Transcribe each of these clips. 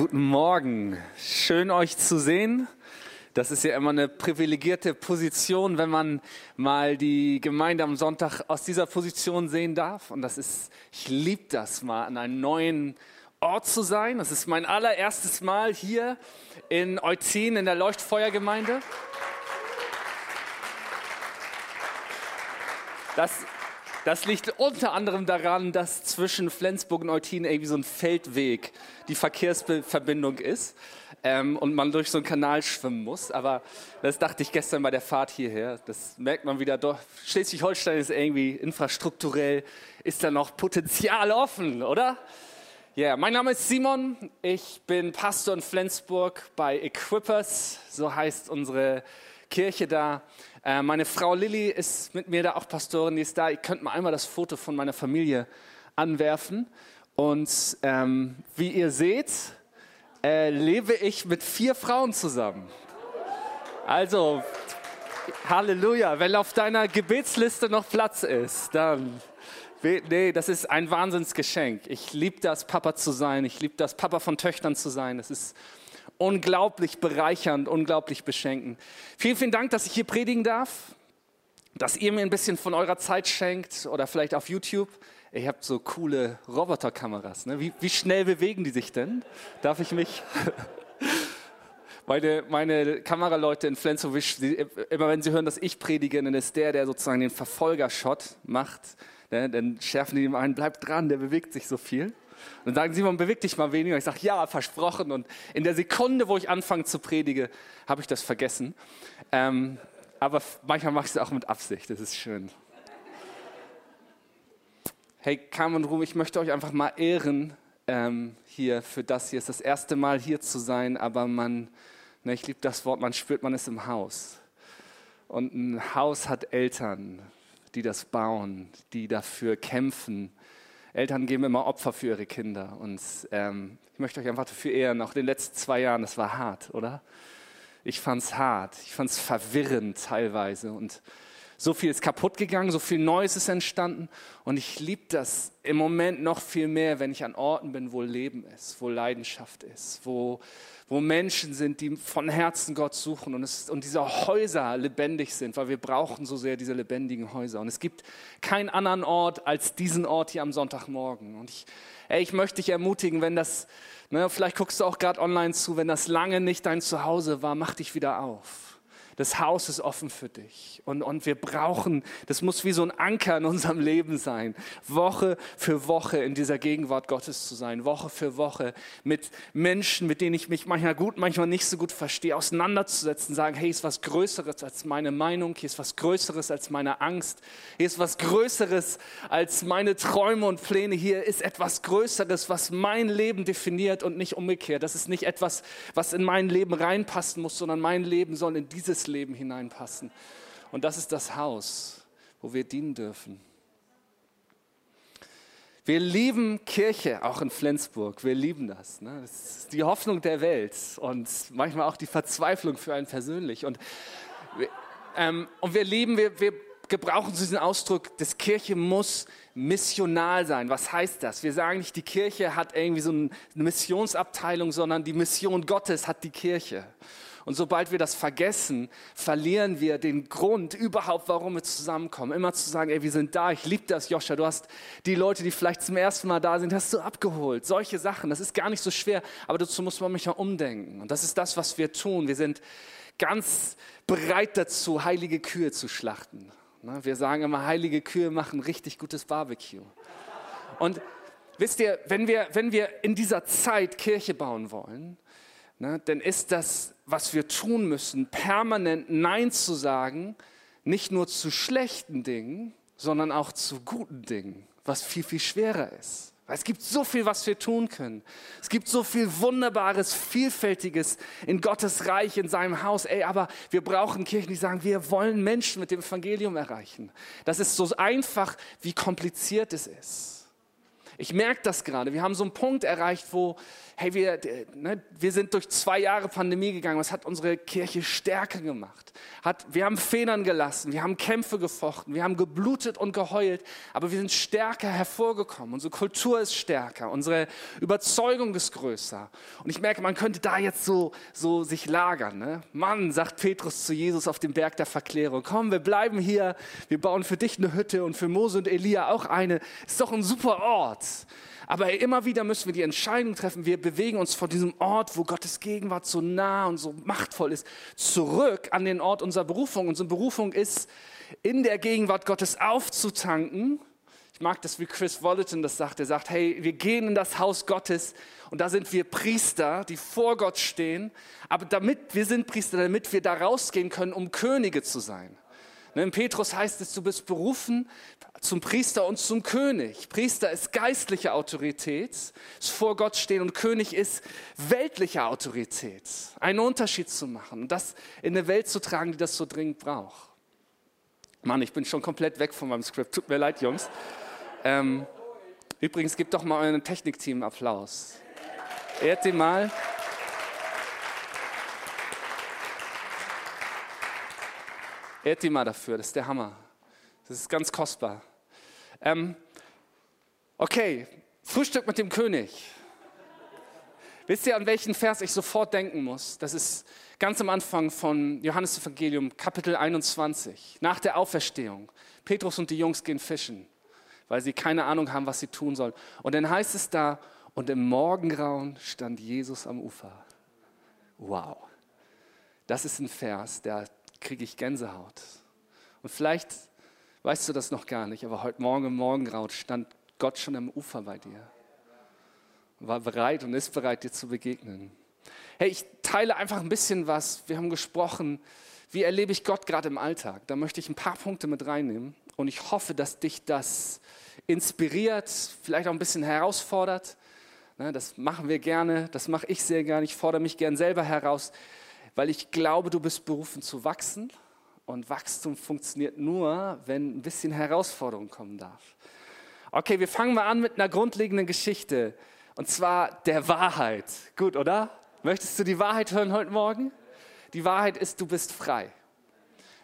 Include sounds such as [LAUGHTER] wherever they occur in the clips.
guten Morgen. Schön euch zu sehen. Das ist ja immer eine privilegierte Position, wenn man mal die Gemeinde am Sonntag aus dieser Position sehen darf. Und das ist, ich liebe das mal, an einem neuen Ort zu sein. Das ist mein allererstes Mal hier in Eutin in der Leuchtfeuergemeinde. Das das liegt unter anderem daran, dass zwischen Flensburg und Eutin irgendwie so ein Feldweg die Verkehrsverbindung ist ähm, und man durch so einen Kanal schwimmen muss. Aber das dachte ich gestern bei der Fahrt hierher. Das merkt man wieder. Doch Schleswig-Holstein ist irgendwie infrastrukturell, ist da noch Potenzial offen, oder? Ja, yeah. mein Name ist Simon. Ich bin Pastor in Flensburg bei Equippers. So heißt unsere Kirche da. Äh, meine Frau Lilly ist mit mir da auch Pastorin, die ist da. Ihr könnt mal einmal das Foto von meiner Familie anwerfen. Und ähm, wie ihr seht, äh, lebe ich mit vier Frauen zusammen. Also, Halleluja, wenn auf deiner Gebetsliste noch Platz ist, dann Nee, das ist ein Wahnsinnsgeschenk. Ich liebe das, Papa zu sein. Ich liebe das, Papa von Töchtern zu sein. Das ist unglaublich bereichernd, unglaublich beschenkend. Vielen, vielen Dank, dass ich hier predigen darf, dass ihr mir ein bisschen von eurer Zeit schenkt oder vielleicht auf YouTube. Ihr habt so coole Roboterkameras. Ne? Wie, wie schnell bewegen die sich denn? Darf ich mich... [LAUGHS] Meine, meine Kameraleute in Flensburg, immer wenn sie hören, dass ich predige, dann ist der, der sozusagen den Verfolgershot macht. Ne? Dann schärfen die ihm ein, bleib dran, der bewegt sich so viel. Und dann sagen sie, man bewegt dich mal weniger. Ich sage, ja, versprochen. Und in der Sekunde, wo ich anfange zu predigen, habe ich das vergessen. Ähm, aber manchmal mache ich es auch mit Absicht. Das ist schön. Hey, Carmen Ruhm, ich möchte euch einfach mal ehren ähm, hier für das hier. Es ist das erste Mal hier zu sein, aber man, ne, ich liebe das Wort, man spürt, man ist im Haus. Und ein Haus hat Eltern, die das bauen, die dafür kämpfen, Eltern geben immer Opfer für ihre Kinder. Und ähm, ich möchte euch einfach dafür ehren. Auch in den letzten zwei Jahren, das war hart, oder? Ich fand es hart. Ich fand es verwirrend teilweise. Und so viel ist kaputt gegangen, so viel Neues ist entstanden. Und ich liebe das im Moment noch viel mehr, wenn ich an Orten bin, wo Leben ist, wo Leidenschaft ist, wo wo Menschen sind, die von Herzen Gott suchen und, es, und diese Häuser lebendig sind, weil wir brauchen so sehr diese lebendigen Häuser. Und es gibt keinen anderen Ort als diesen Ort hier am Sonntagmorgen. Und ich, ey, ich möchte dich ermutigen, wenn das, ne, vielleicht guckst du auch gerade online zu, wenn das lange nicht dein Zuhause war, mach dich wieder auf. Das Haus ist offen für dich. Und, und wir brauchen, das muss wie so ein Anker in unserem Leben sein, Woche für Woche in dieser Gegenwart Gottes zu sein, Woche für Woche mit Menschen, mit denen ich mich manchmal gut, manchmal nicht so gut verstehe, auseinanderzusetzen, sagen, hey, ist was Größeres als meine Meinung, hier ist was Größeres als meine Angst, hier ist was Größeres als meine Träume und Pläne, hier ist etwas Größeres, was mein Leben definiert und nicht umgekehrt. Das ist nicht etwas, was in mein Leben reinpassen muss, sondern mein Leben soll in dieses Leben hineinpassen. Und das ist das Haus, wo wir dienen dürfen. Wir lieben Kirche, auch in Flensburg. Wir lieben das. Ne? Das ist die Hoffnung der Welt und manchmal auch die Verzweiflung für einen persönlich. Und, ähm, und wir lieben, wir, wir gebrauchen diesen Ausdruck, das Kirche muss missional sein. Was heißt das? Wir sagen nicht, die Kirche hat irgendwie so eine Missionsabteilung, sondern die Mission Gottes hat die Kirche. Und sobald wir das vergessen, verlieren wir den Grund überhaupt, warum wir zusammenkommen. Immer zu sagen, ey, wir sind da, ich liebe das, Joscha, du hast die Leute, die vielleicht zum ersten Mal da sind, hast du abgeholt. Solche Sachen, das ist gar nicht so schwer, aber dazu muss man manchmal umdenken. Und das ist das, was wir tun. Wir sind ganz bereit dazu, heilige Kühe zu schlachten. Ne, wir sagen immer, heilige Kühe machen richtig gutes Barbecue. Und wisst ihr, wenn wir, wenn wir in dieser Zeit Kirche bauen wollen, ne, dann ist das, was wir tun müssen, permanent Nein zu sagen, nicht nur zu schlechten Dingen, sondern auch zu guten Dingen, was viel, viel schwerer ist. Weil es gibt so viel, was wir tun können. Es gibt so viel Wunderbares, Vielfältiges in Gottes Reich, in seinem Haus. Ey, aber wir brauchen Kirchen, die sagen, wir wollen Menschen mit dem Evangelium erreichen. Das ist so einfach, wie kompliziert es ist. Ich merke das gerade. Wir haben so einen Punkt erreicht, wo, hey, wir, ne, wir sind durch zwei Jahre Pandemie gegangen. Das hat unsere Kirche stärker gemacht. Hat, wir haben Federn gelassen, wir haben Kämpfe gefochten, wir haben geblutet und geheult, aber wir sind stärker hervorgekommen. Unsere Kultur ist stärker, unsere Überzeugung ist größer. Und ich merke, man könnte da jetzt so, so sich lagern. Ne? Mann, sagt Petrus zu Jesus auf dem Berg der Verklärung, komm, wir bleiben hier, wir bauen für dich eine Hütte und für Mose und Elia auch eine. Ist doch ein super Ort. Aber immer wieder müssen wir die Entscheidung treffen, wir bewegen uns von diesem Ort, wo Gottes Gegenwart so nah und so machtvoll ist, zurück an den Ort unserer Berufung. Unsere Berufung ist, in der Gegenwart Gottes aufzutanken. Ich mag das, wie Chris Wallerton das sagt. Er sagt, hey, wir gehen in das Haus Gottes und da sind wir Priester, die vor Gott stehen. Aber damit wir sind Priester, damit wir da rausgehen können, um Könige zu sein. Ne, in Petrus heißt es, du bist berufen zum Priester und zum König. Priester ist geistliche Autorität, ist vor Gott stehen und König ist weltliche Autorität. Einen Unterschied zu machen das in eine Welt zu tragen, die das so dringend braucht. Mann, ich bin schon komplett weg von meinem Skript. Tut mir leid, Jungs. Ähm, übrigens, gebt doch mal eurem Technikteam Applaus. Ehrt die mal. Ehrt die mal dafür, das ist der Hammer. Das ist ganz kostbar. Ähm, okay, Frühstück mit dem König. Wisst ihr, an welchen Vers ich sofort denken muss? Das ist ganz am Anfang von Johannes Evangelium, Kapitel 21, nach der Auferstehung. Petrus und die Jungs gehen fischen, weil sie keine Ahnung haben, was sie tun sollen. Und dann heißt es da, und im Morgengrauen stand Jesus am Ufer. Wow. Das ist ein Vers, der kriege ich Gänsehaut. Und vielleicht weißt du das noch gar nicht, aber heute Morgen im Morgengraut stand Gott schon am Ufer bei dir. War bereit und ist bereit, dir zu begegnen. Hey, ich teile einfach ein bisschen was. Wir haben gesprochen, wie erlebe ich Gott gerade im Alltag. Da möchte ich ein paar Punkte mit reinnehmen und ich hoffe, dass dich das inspiriert, vielleicht auch ein bisschen herausfordert. Ne, das machen wir gerne, das mache ich sehr gerne. Ich fordere mich gern selber heraus weil ich glaube, du bist berufen zu wachsen. Und Wachstum funktioniert nur, wenn ein bisschen Herausforderung kommen darf. Okay, wir fangen mal an mit einer grundlegenden Geschichte. Und zwar der Wahrheit. Gut, oder? Möchtest du die Wahrheit hören heute Morgen? Die Wahrheit ist, du bist frei.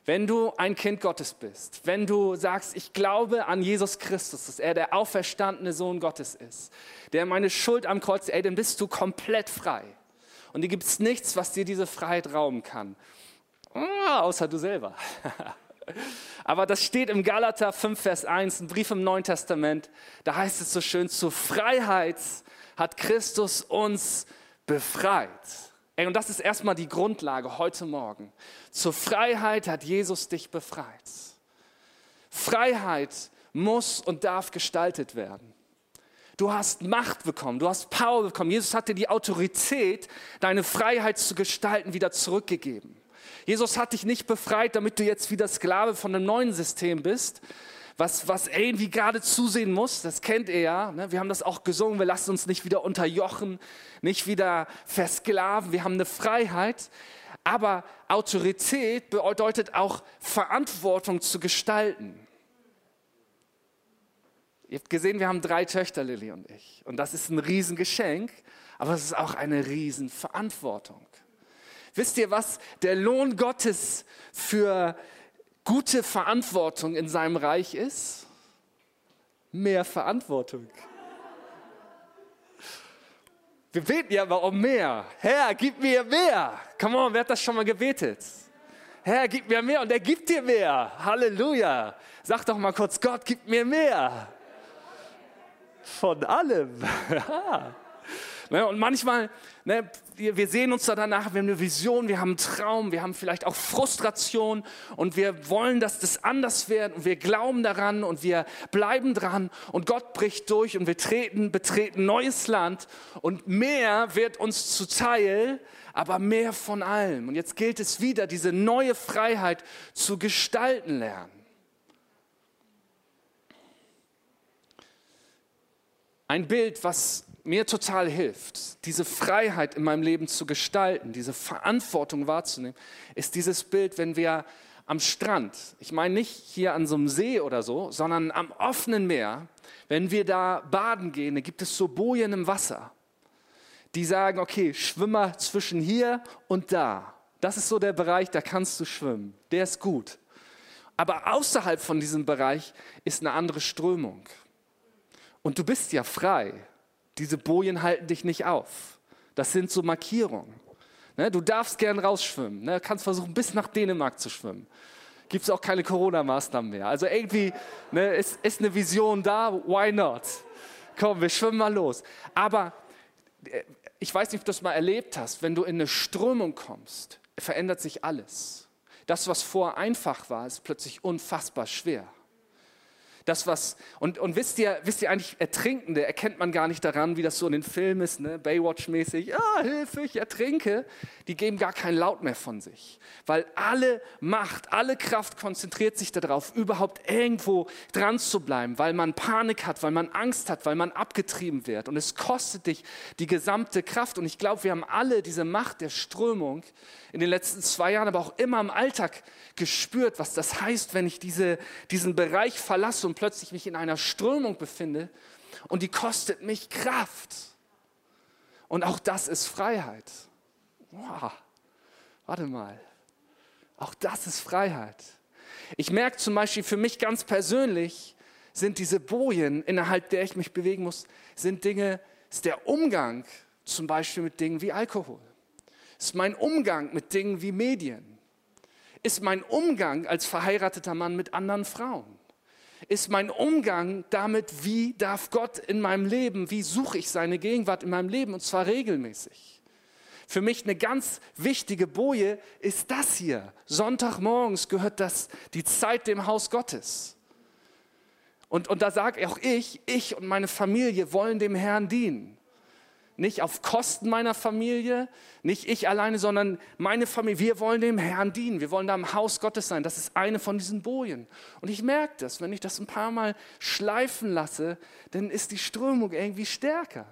Wenn du ein Kind Gottes bist, wenn du sagst, ich glaube an Jesus Christus, dass er der auferstandene Sohn Gottes ist, der meine Schuld am Kreuz, ey, dann bist du komplett frei. Und hier gibt es nichts, was dir diese Freiheit rauben kann. Ah, außer du selber. [LAUGHS] Aber das steht im Galater 5, Vers 1, ein Brief im Neuen Testament. Da heißt es so schön, zur Freiheit hat Christus uns befreit. Ey, und das ist erstmal die Grundlage heute Morgen. Zur Freiheit hat Jesus dich befreit. Freiheit muss und darf gestaltet werden. Du hast Macht bekommen, du hast Power bekommen. Jesus hat dir die Autorität, deine Freiheit zu gestalten, wieder zurückgegeben. Jesus hat dich nicht befreit, damit du jetzt wieder Sklave von einem neuen System bist, was, was irgendwie gerade zusehen muss. Das kennt ihr ja. Ne? Wir haben das auch gesungen. Wir lassen uns nicht wieder unterjochen, nicht wieder versklaven. Wir haben eine Freiheit. Aber Autorität bedeutet auch Verantwortung zu gestalten. Ihr habt gesehen, wir haben drei Töchter, Lilly und ich. Und das ist ein Riesengeschenk, aber es ist auch eine Riesenverantwortung. Wisst ihr, was der Lohn Gottes für gute Verantwortung in seinem Reich ist? Mehr Verantwortung. Wir beten ja aber um mehr. Herr, gib mir mehr. Come on, wer hat das schon mal gebetet? Herr, gib mir mehr und er gibt dir mehr. Halleluja. Sag doch mal kurz, Gott, gib mir mehr von allem. [LAUGHS] Ne, und manchmal, ne, wir, wir, sehen uns da danach, wir haben eine Vision, wir haben einen Traum, wir haben vielleicht auch Frustration und wir wollen, dass das anders wird und wir glauben daran und wir bleiben dran und Gott bricht durch und wir treten, betreten neues Land und mehr wird uns zuteil, aber mehr von allem. Und jetzt gilt es wieder, diese neue Freiheit zu gestalten lernen. Ein Bild, was mir total hilft, diese Freiheit in meinem Leben zu gestalten, diese Verantwortung wahrzunehmen, ist dieses Bild, wenn wir am Strand, ich meine nicht hier an so einem See oder so, sondern am offenen Meer, wenn wir da baden gehen, da gibt es so Bojen im Wasser, die sagen, okay, schwimm mal zwischen hier und da. Das ist so der Bereich, da kannst du schwimmen. Der ist gut. Aber außerhalb von diesem Bereich ist eine andere Strömung. Und du bist ja frei. Diese Bojen halten dich nicht auf. Das sind so Markierungen. Ne, du darfst gern rausschwimmen. Ne, kannst versuchen, bis nach Dänemark zu schwimmen. Gibt es auch keine Corona-Maßnahmen mehr. Also irgendwie ne, ist, ist eine Vision da, why not? Komm, wir schwimmen mal los. Aber äh, ich weiß nicht, ob du das mal erlebt hast, wenn du in eine Strömung kommst, verändert sich alles. Das, was vorher einfach war, ist plötzlich unfassbar schwer. Das, was, und, und wisst ihr, wisst ihr eigentlich, Ertrinkende erkennt man gar nicht daran, wie das so in den Filmen ist, ne? Baywatch-mäßig, ah, Hilfe, ich ertrinke. Die geben gar keinen Laut mehr von sich. Weil alle Macht, alle Kraft konzentriert sich darauf, überhaupt irgendwo dran zu bleiben, weil man Panik hat, weil man Angst hat, weil man abgetrieben wird. Und es kostet dich die gesamte Kraft. Und ich glaube, wir haben alle diese Macht der Strömung in den letzten zwei Jahren, aber auch immer im Alltag gespürt, was das heißt, wenn ich diese, diesen Bereich verlasse und plötzlich mich in einer Strömung befinde und die kostet mich Kraft. Und auch das ist Freiheit. Wow. Warte mal. Auch das ist Freiheit. Ich merke zum Beispiel für mich ganz persönlich, sind diese Bojen, innerhalb der ich mich bewegen muss, sind Dinge, ist der Umgang zum Beispiel mit Dingen wie Alkohol. Ist mein Umgang mit Dingen wie Medien. Ist mein Umgang als verheirateter Mann mit anderen Frauen ist mein Umgang damit, wie darf Gott in meinem Leben, wie suche ich seine Gegenwart in meinem Leben und zwar regelmäßig. Für mich eine ganz wichtige Boje ist das hier. Sonntagmorgens gehört das die Zeit dem Haus Gottes. Und, und da sage auch ich, ich und meine Familie wollen dem Herrn dienen nicht auf Kosten meiner Familie, nicht ich alleine, sondern meine Familie. Wir wollen dem Herrn dienen. Wir wollen da im Haus Gottes sein. Das ist eine von diesen Bojen. Und ich merke das, wenn ich das ein paar Mal schleifen lasse, dann ist die Strömung irgendwie stärker.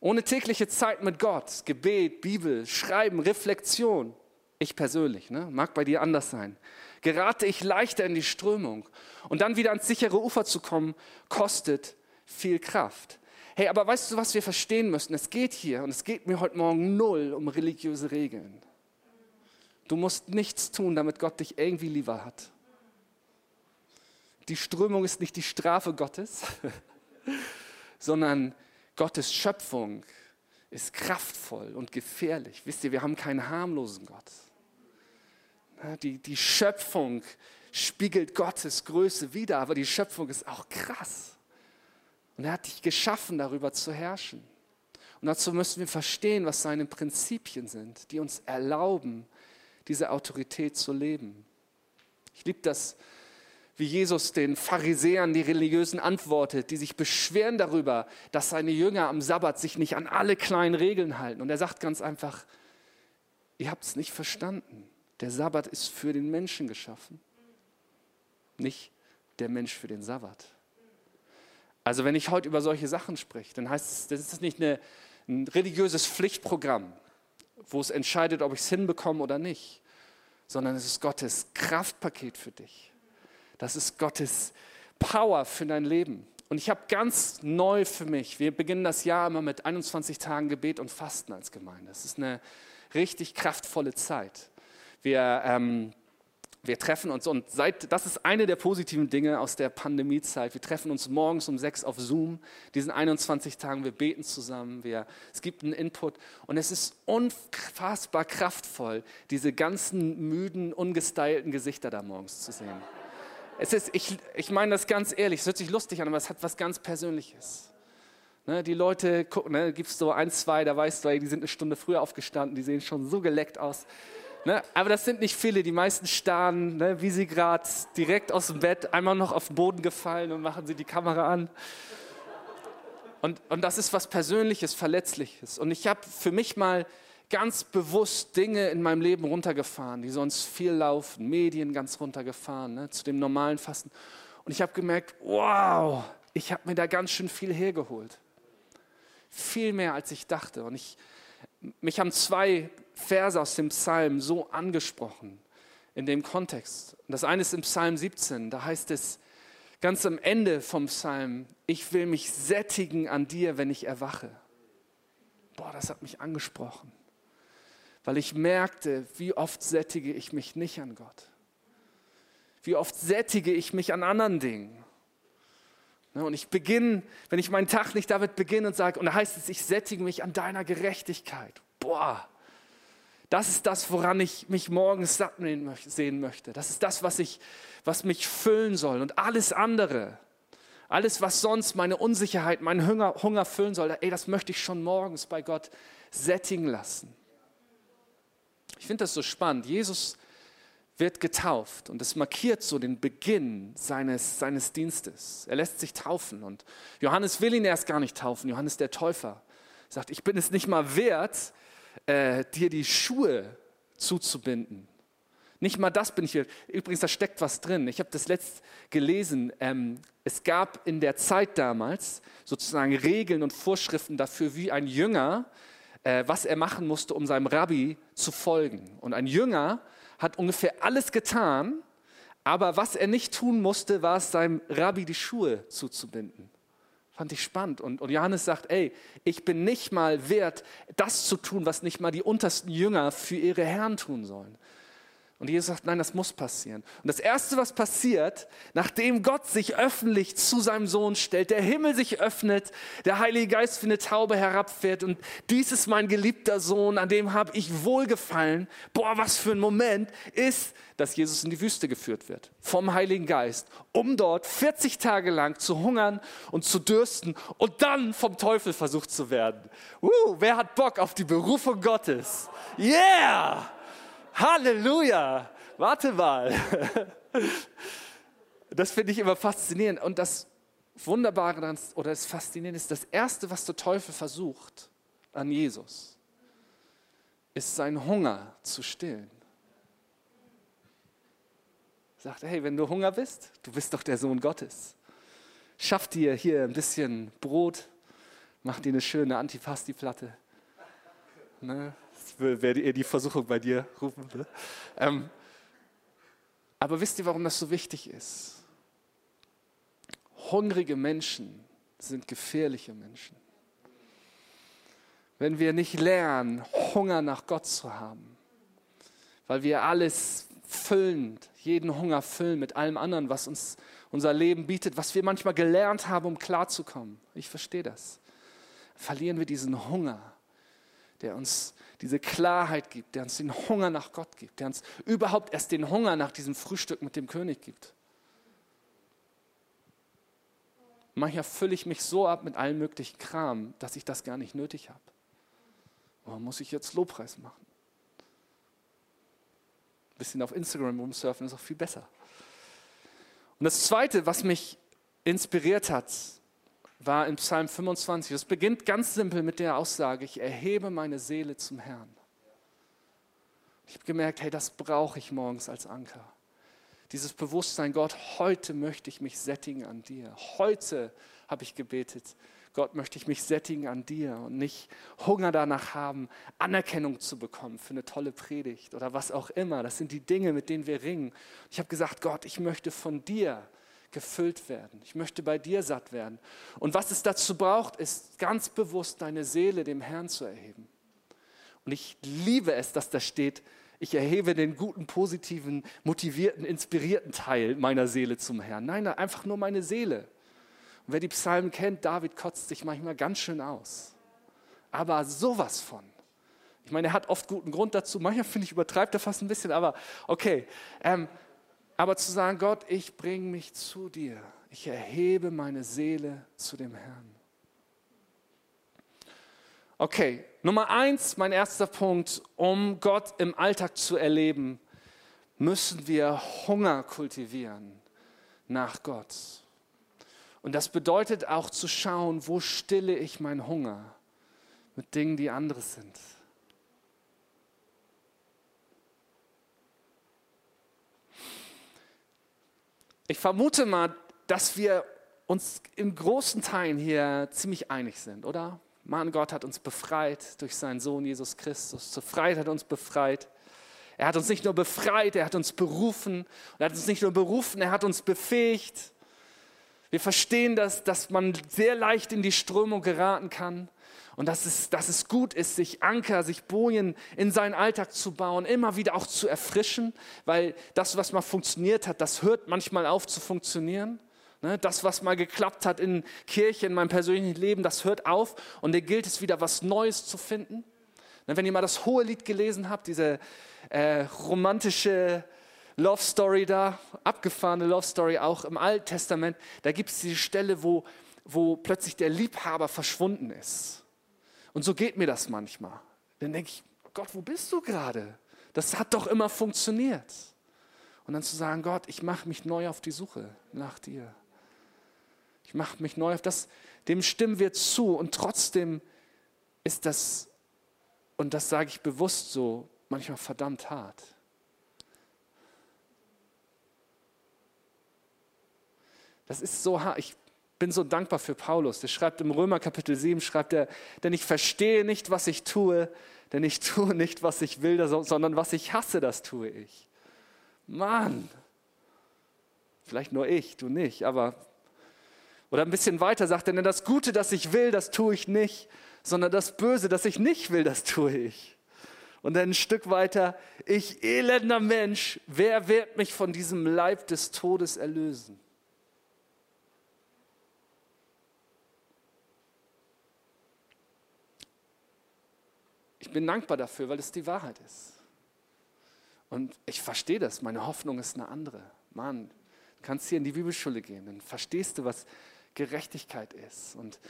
Ohne tägliche Zeit mit Gott, Gebet, Bibel, Schreiben, Reflexion, ich persönlich, ne, mag bei dir anders sein, gerate ich leichter in die Strömung. Und dann wieder ans sichere Ufer zu kommen, kostet viel Kraft. Hey, aber weißt du, was wir verstehen müssen? Es geht hier und es geht mir heute Morgen null um religiöse Regeln. Du musst nichts tun, damit Gott dich irgendwie lieber hat. Die Strömung ist nicht die Strafe Gottes, [LAUGHS] sondern Gottes Schöpfung ist kraftvoll und gefährlich. Wisst ihr, wir haben keinen harmlosen Gott. Die, die Schöpfung spiegelt Gottes Größe wider, aber die Schöpfung ist auch krass. Und er hat dich geschaffen, darüber zu herrschen. Und dazu müssen wir verstehen, was seine Prinzipien sind, die uns erlauben, diese Autorität zu leben. Ich liebe das, wie Jesus den Pharisäern, die Religiösen antwortet, die sich beschweren darüber, dass seine Jünger am Sabbat sich nicht an alle kleinen Regeln halten. Und er sagt ganz einfach, ihr habt es nicht verstanden. Der Sabbat ist für den Menschen geschaffen, nicht der Mensch für den Sabbat. Also wenn ich heute über solche Sachen spreche, dann heißt es, das ist nicht eine, ein religiöses Pflichtprogramm, wo es entscheidet, ob ich es hinbekomme oder nicht, sondern es ist Gottes Kraftpaket für dich. Das ist Gottes Power für dein Leben. Und ich habe ganz neu für mich, wir beginnen das Jahr immer mit 21 Tagen Gebet und Fasten als Gemeinde. Das ist eine richtig kraftvolle Zeit. Wir, ähm, wir treffen uns und seit, das ist eine der positiven Dinge aus der Pandemiezeit. Wir treffen uns morgens um sechs auf Zoom, diesen 21 Tagen, wir beten zusammen, wir, es gibt einen Input und es ist unfassbar kraftvoll, diese ganzen müden, ungestylten Gesichter da morgens zu sehen. Es ist, ich, ich meine das ganz ehrlich, es hört sich lustig an, aber es hat was ganz Persönliches. Ne, die Leute gucken, ne, gibt es so ein, zwei, da weißt du, die sind eine Stunde früher aufgestanden, die sehen schon so geleckt aus. Ne? Aber das sind nicht viele. Die meisten starren, ne, wie sie gerade direkt aus dem Bett einmal noch auf den Boden gefallen und machen sie die Kamera an. Und, und das ist was Persönliches, Verletzliches. Und ich habe für mich mal ganz bewusst Dinge in meinem Leben runtergefahren, die sonst viel laufen, Medien ganz runtergefahren, ne, zu dem normalen Fasten. Und ich habe gemerkt, wow, ich habe mir da ganz schön viel hergeholt. Viel mehr, als ich dachte. Und ich, Mich haben zwei Verse aus dem Psalm so angesprochen in dem Kontext. Das eine ist im Psalm 17, da heißt es ganz am Ende vom Psalm, ich will mich sättigen an dir, wenn ich erwache. Boah, das hat mich angesprochen, weil ich merkte, wie oft sättige ich mich nicht an Gott. Wie oft sättige ich mich an anderen Dingen. Ne, und ich beginne, wenn ich meinen Tag nicht damit beginne und sage, und da heißt es, ich sättige mich an deiner Gerechtigkeit. Boah, das ist das, woran ich mich morgens satt sehen möchte. Das ist das, was, ich, was mich füllen soll. Und alles andere, alles, was sonst meine Unsicherheit, meinen Hunger, Hunger füllen soll, ey, das möchte ich schon morgens bei Gott sättigen lassen. Ich finde das so spannend. Jesus wird getauft und es markiert so den Beginn seines, seines Dienstes. Er lässt sich taufen und Johannes will ihn erst gar nicht taufen. Johannes der Täufer sagt, ich bin es nicht mal wert, äh, dir die Schuhe zuzubinden. Nicht mal das bin ich wert. Übrigens, da steckt was drin. Ich habe das letzt gelesen. Ähm, es gab in der Zeit damals sozusagen Regeln und Vorschriften dafür, wie ein Jünger, äh, was er machen musste, um seinem Rabbi zu folgen. Und ein Jünger hat ungefähr alles getan, aber was er nicht tun musste, war es, seinem Rabbi die Schuhe zuzubinden. Fand ich spannend. Und, und Johannes sagt, ey, ich bin nicht mal wert, das zu tun, was nicht mal die untersten Jünger für ihre Herren tun sollen. Und Jesus sagt, nein, das muss passieren. Und das Erste, was passiert, nachdem Gott sich öffentlich zu seinem Sohn stellt, der Himmel sich öffnet, der Heilige Geist wie eine Taube herabfährt und dies ist mein geliebter Sohn, an dem habe ich wohlgefallen. Boah, was für ein Moment ist, dass Jesus in die Wüste geführt wird vom Heiligen Geist, um dort 40 Tage lang zu hungern und zu dürsten und dann vom Teufel versucht zu werden. Uh, wer hat Bock auf die Berufung Gottes? Yeah! Halleluja! Warte mal. Das finde ich immer faszinierend. Und das Wunderbare oder das Faszinierende ist, das Erste, was der Teufel versucht an Jesus, ist seinen Hunger zu stillen. Sagt, hey, wenn du Hunger bist, du bist doch der Sohn Gottes. Schaff dir hier ein bisschen Brot, mach dir eine schöne Antipasti-Platte. Ne? Werde eher die Versuchung bei dir rufen. Ne? Ähm, aber wisst ihr, warum das so wichtig ist? Hungrige Menschen sind gefährliche Menschen. Wenn wir nicht lernen, Hunger nach Gott zu haben, weil wir alles füllend, jeden Hunger füllen mit allem anderen, was uns unser Leben bietet, was wir manchmal gelernt haben, um klarzukommen. Ich verstehe das. Verlieren wir diesen Hunger, der uns diese Klarheit gibt, der uns den Hunger nach Gott gibt, der uns überhaupt erst den Hunger nach diesem Frühstück mit dem König gibt. Manchmal fülle ich mich so ab mit allem möglichen Kram, dass ich das gar nicht nötig habe. Warum muss ich jetzt Lobpreis machen? Ein bisschen auf Instagram rumsurfen ist auch viel besser. Und das Zweite, was mich inspiriert hat, war in Psalm 25. Es beginnt ganz simpel mit der Aussage, ich erhebe meine Seele zum Herrn. Ich habe gemerkt, hey, das brauche ich morgens als Anker. Dieses Bewusstsein, Gott, heute möchte ich mich sättigen an dir. Heute habe ich gebetet, Gott möchte ich mich sättigen an dir und nicht Hunger danach haben, Anerkennung zu bekommen für eine tolle Predigt oder was auch immer. Das sind die Dinge, mit denen wir ringen. Ich habe gesagt, Gott, ich möchte von dir gefüllt werden. Ich möchte bei dir satt werden. Und was es dazu braucht, ist ganz bewusst deine Seele dem Herrn zu erheben. Und ich liebe es, dass da steht, ich erhebe den guten, positiven, motivierten, inspirierten Teil meiner Seele zum Herrn. Nein, einfach nur meine Seele. Und wer die Psalmen kennt, David kotzt sich manchmal ganz schön aus. Aber sowas von. Ich meine, er hat oft guten Grund dazu. Manchmal finde ich, übertreibt er fast ein bisschen, aber okay. Ähm, aber zu sagen, Gott, ich bringe mich zu dir. Ich erhebe meine Seele zu dem Herrn. Okay, Nummer eins, mein erster Punkt, um Gott im Alltag zu erleben, müssen wir Hunger kultivieren nach Gott. Und das bedeutet auch zu schauen, wo stille ich meinen Hunger mit Dingen, die anderes sind. Ich vermute mal, dass wir uns in großen Teilen hier ziemlich einig sind, oder? Mann, Gott hat uns befreit durch seinen Sohn Jesus Christus. Zur Freiheit hat uns befreit. Er hat uns nicht nur befreit, er hat uns berufen. Und er hat uns nicht nur berufen, er hat uns befähigt. Wir verstehen, dass, dass man sehr leicht in die Strömung geraten kann und dass es, dass es gut ist, sich Anker, sich Bojen in seinen Alltag zu bauen, immer wieder auch zu erfrischen, weil das, was mal funktioniert hat, das hört manchmal auf zu funktionieren. Ne, das, was mal geklappt hat in Kirche, in meinem persönlichen Leben, das hört auf und da gilt es wieder, was Neues zu finden. Ne, wenn ihr mal das hohe Lied gelesen habt, diese äh, romantische Love Story da, abgefahrene Love Story auch im Alten Testament, da gibt es diese Stelle, wo, wo plötzlich der Liebhaber verschwunden ist. Und so geht mir das manchmal. Dann denke ich, Gott, wo bist du gerade? Das hat doch immer funktioniert. Und dann zu sagen, Gott, ich mache mich neu auf die Suche nach dir. Ich mache mich neu auf das, dem stimmen wir zu und trotzdem ist das, und das sage ich bewusst so, manchmal verdammt hart. Das ist so hart. Ich bin so dankbar für Paulus. Der schreibt im Römer Kapitel 7, schreibt er, denn ich verstehe nicht, was ich tue, denn ich [LAUGHS] tue nicht, was ich will, sondern was ich hasse, das tue ich. Mann, vielleicht nur ich, du nicht, aber, oder ein bisschen weiter sagt er, denn das Gute, das ich will, das tue ich nicht, sondern das Böse, das ich nicht will, das tue ich. Und dann ein Stück weiter, ich elender Mensch, wer wird mich von diesem Leib des Todes erlösen? Ich bin dankbar dafür, weil es die Wahrheit ist. Und ich verstehe das, meine Hoffnung ist eine andere. Mann, du kannst hier in die Bibelschule gehen, dann verstehst du, was Gerechtigkeit ist. Und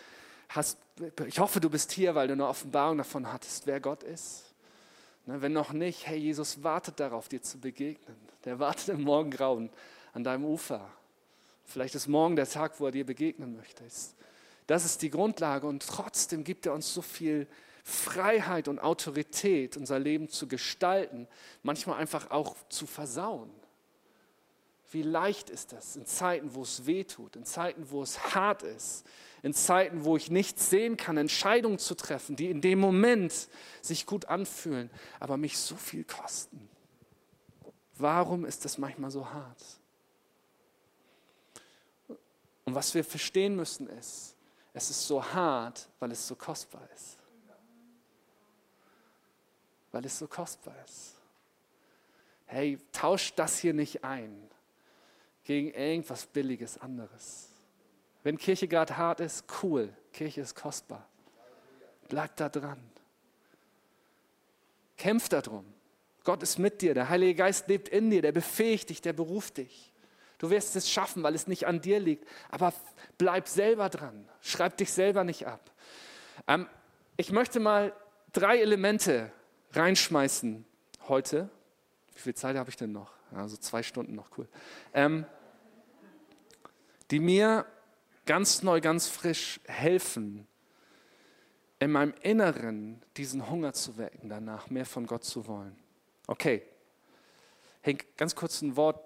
hast, ich hoffe, du bist hier, weil du eine Offenbarung davon hattest, wer Gott ist. Ne, wenn noch nicht, hey, Jesus wartet darauf, dir zu begegnen. Der wartet im Morgengrauen an deinem Ufer. Vielleicht ist morgen der Tag, wo er dir begegnen möchte. Das ist die Grundlage und trotzdem gibt er uns so viel Freiheit und Autorität, unser Leben zu gestalten, manchmal einfach auch zu versauen. Wie leicht ist das in Zeiten, wo es weh tut, in Zeiten, wo es hart ist, in Zeiten, wo ich nichts sehen kann, Entscheidungen zu treffen, die in dem Moment sich gut anfühlen, aber mich so viel kosten. Warum ist das manchmal so hart? Und was wir verstehen müssen ist, es ist so hart, weil es so kostbar ist weil es so kostbar ist. Hey, tausch das hier nicht ein gegen irgendwas Billiges anderes. Wenn Kirche gerade hart ist, cool, Kirche ist kostbar. Bleib da dran. Kämpf darum. Gott ist mit dir, der Heilige Geist lebt in dir, der befähigt dich, der beruft dich. Du wirst es schaffen, weil es nicht an dir liegt. Aber bleib selber dran. Schreib dich selber nicht ab. Ähm, ich möchte mal drei Elemente reinschmeißen heute. Wie viel Zeit habe ich denn noch? Also zwei Stunden noch, cool. Ähm, die mir ganz neu, ganz frisch helfen, in meinem Inneren diesen Hunger zu wecken, danach mehr von Gott zu wollen. Okay. Hey, ganz kurz ein Wort,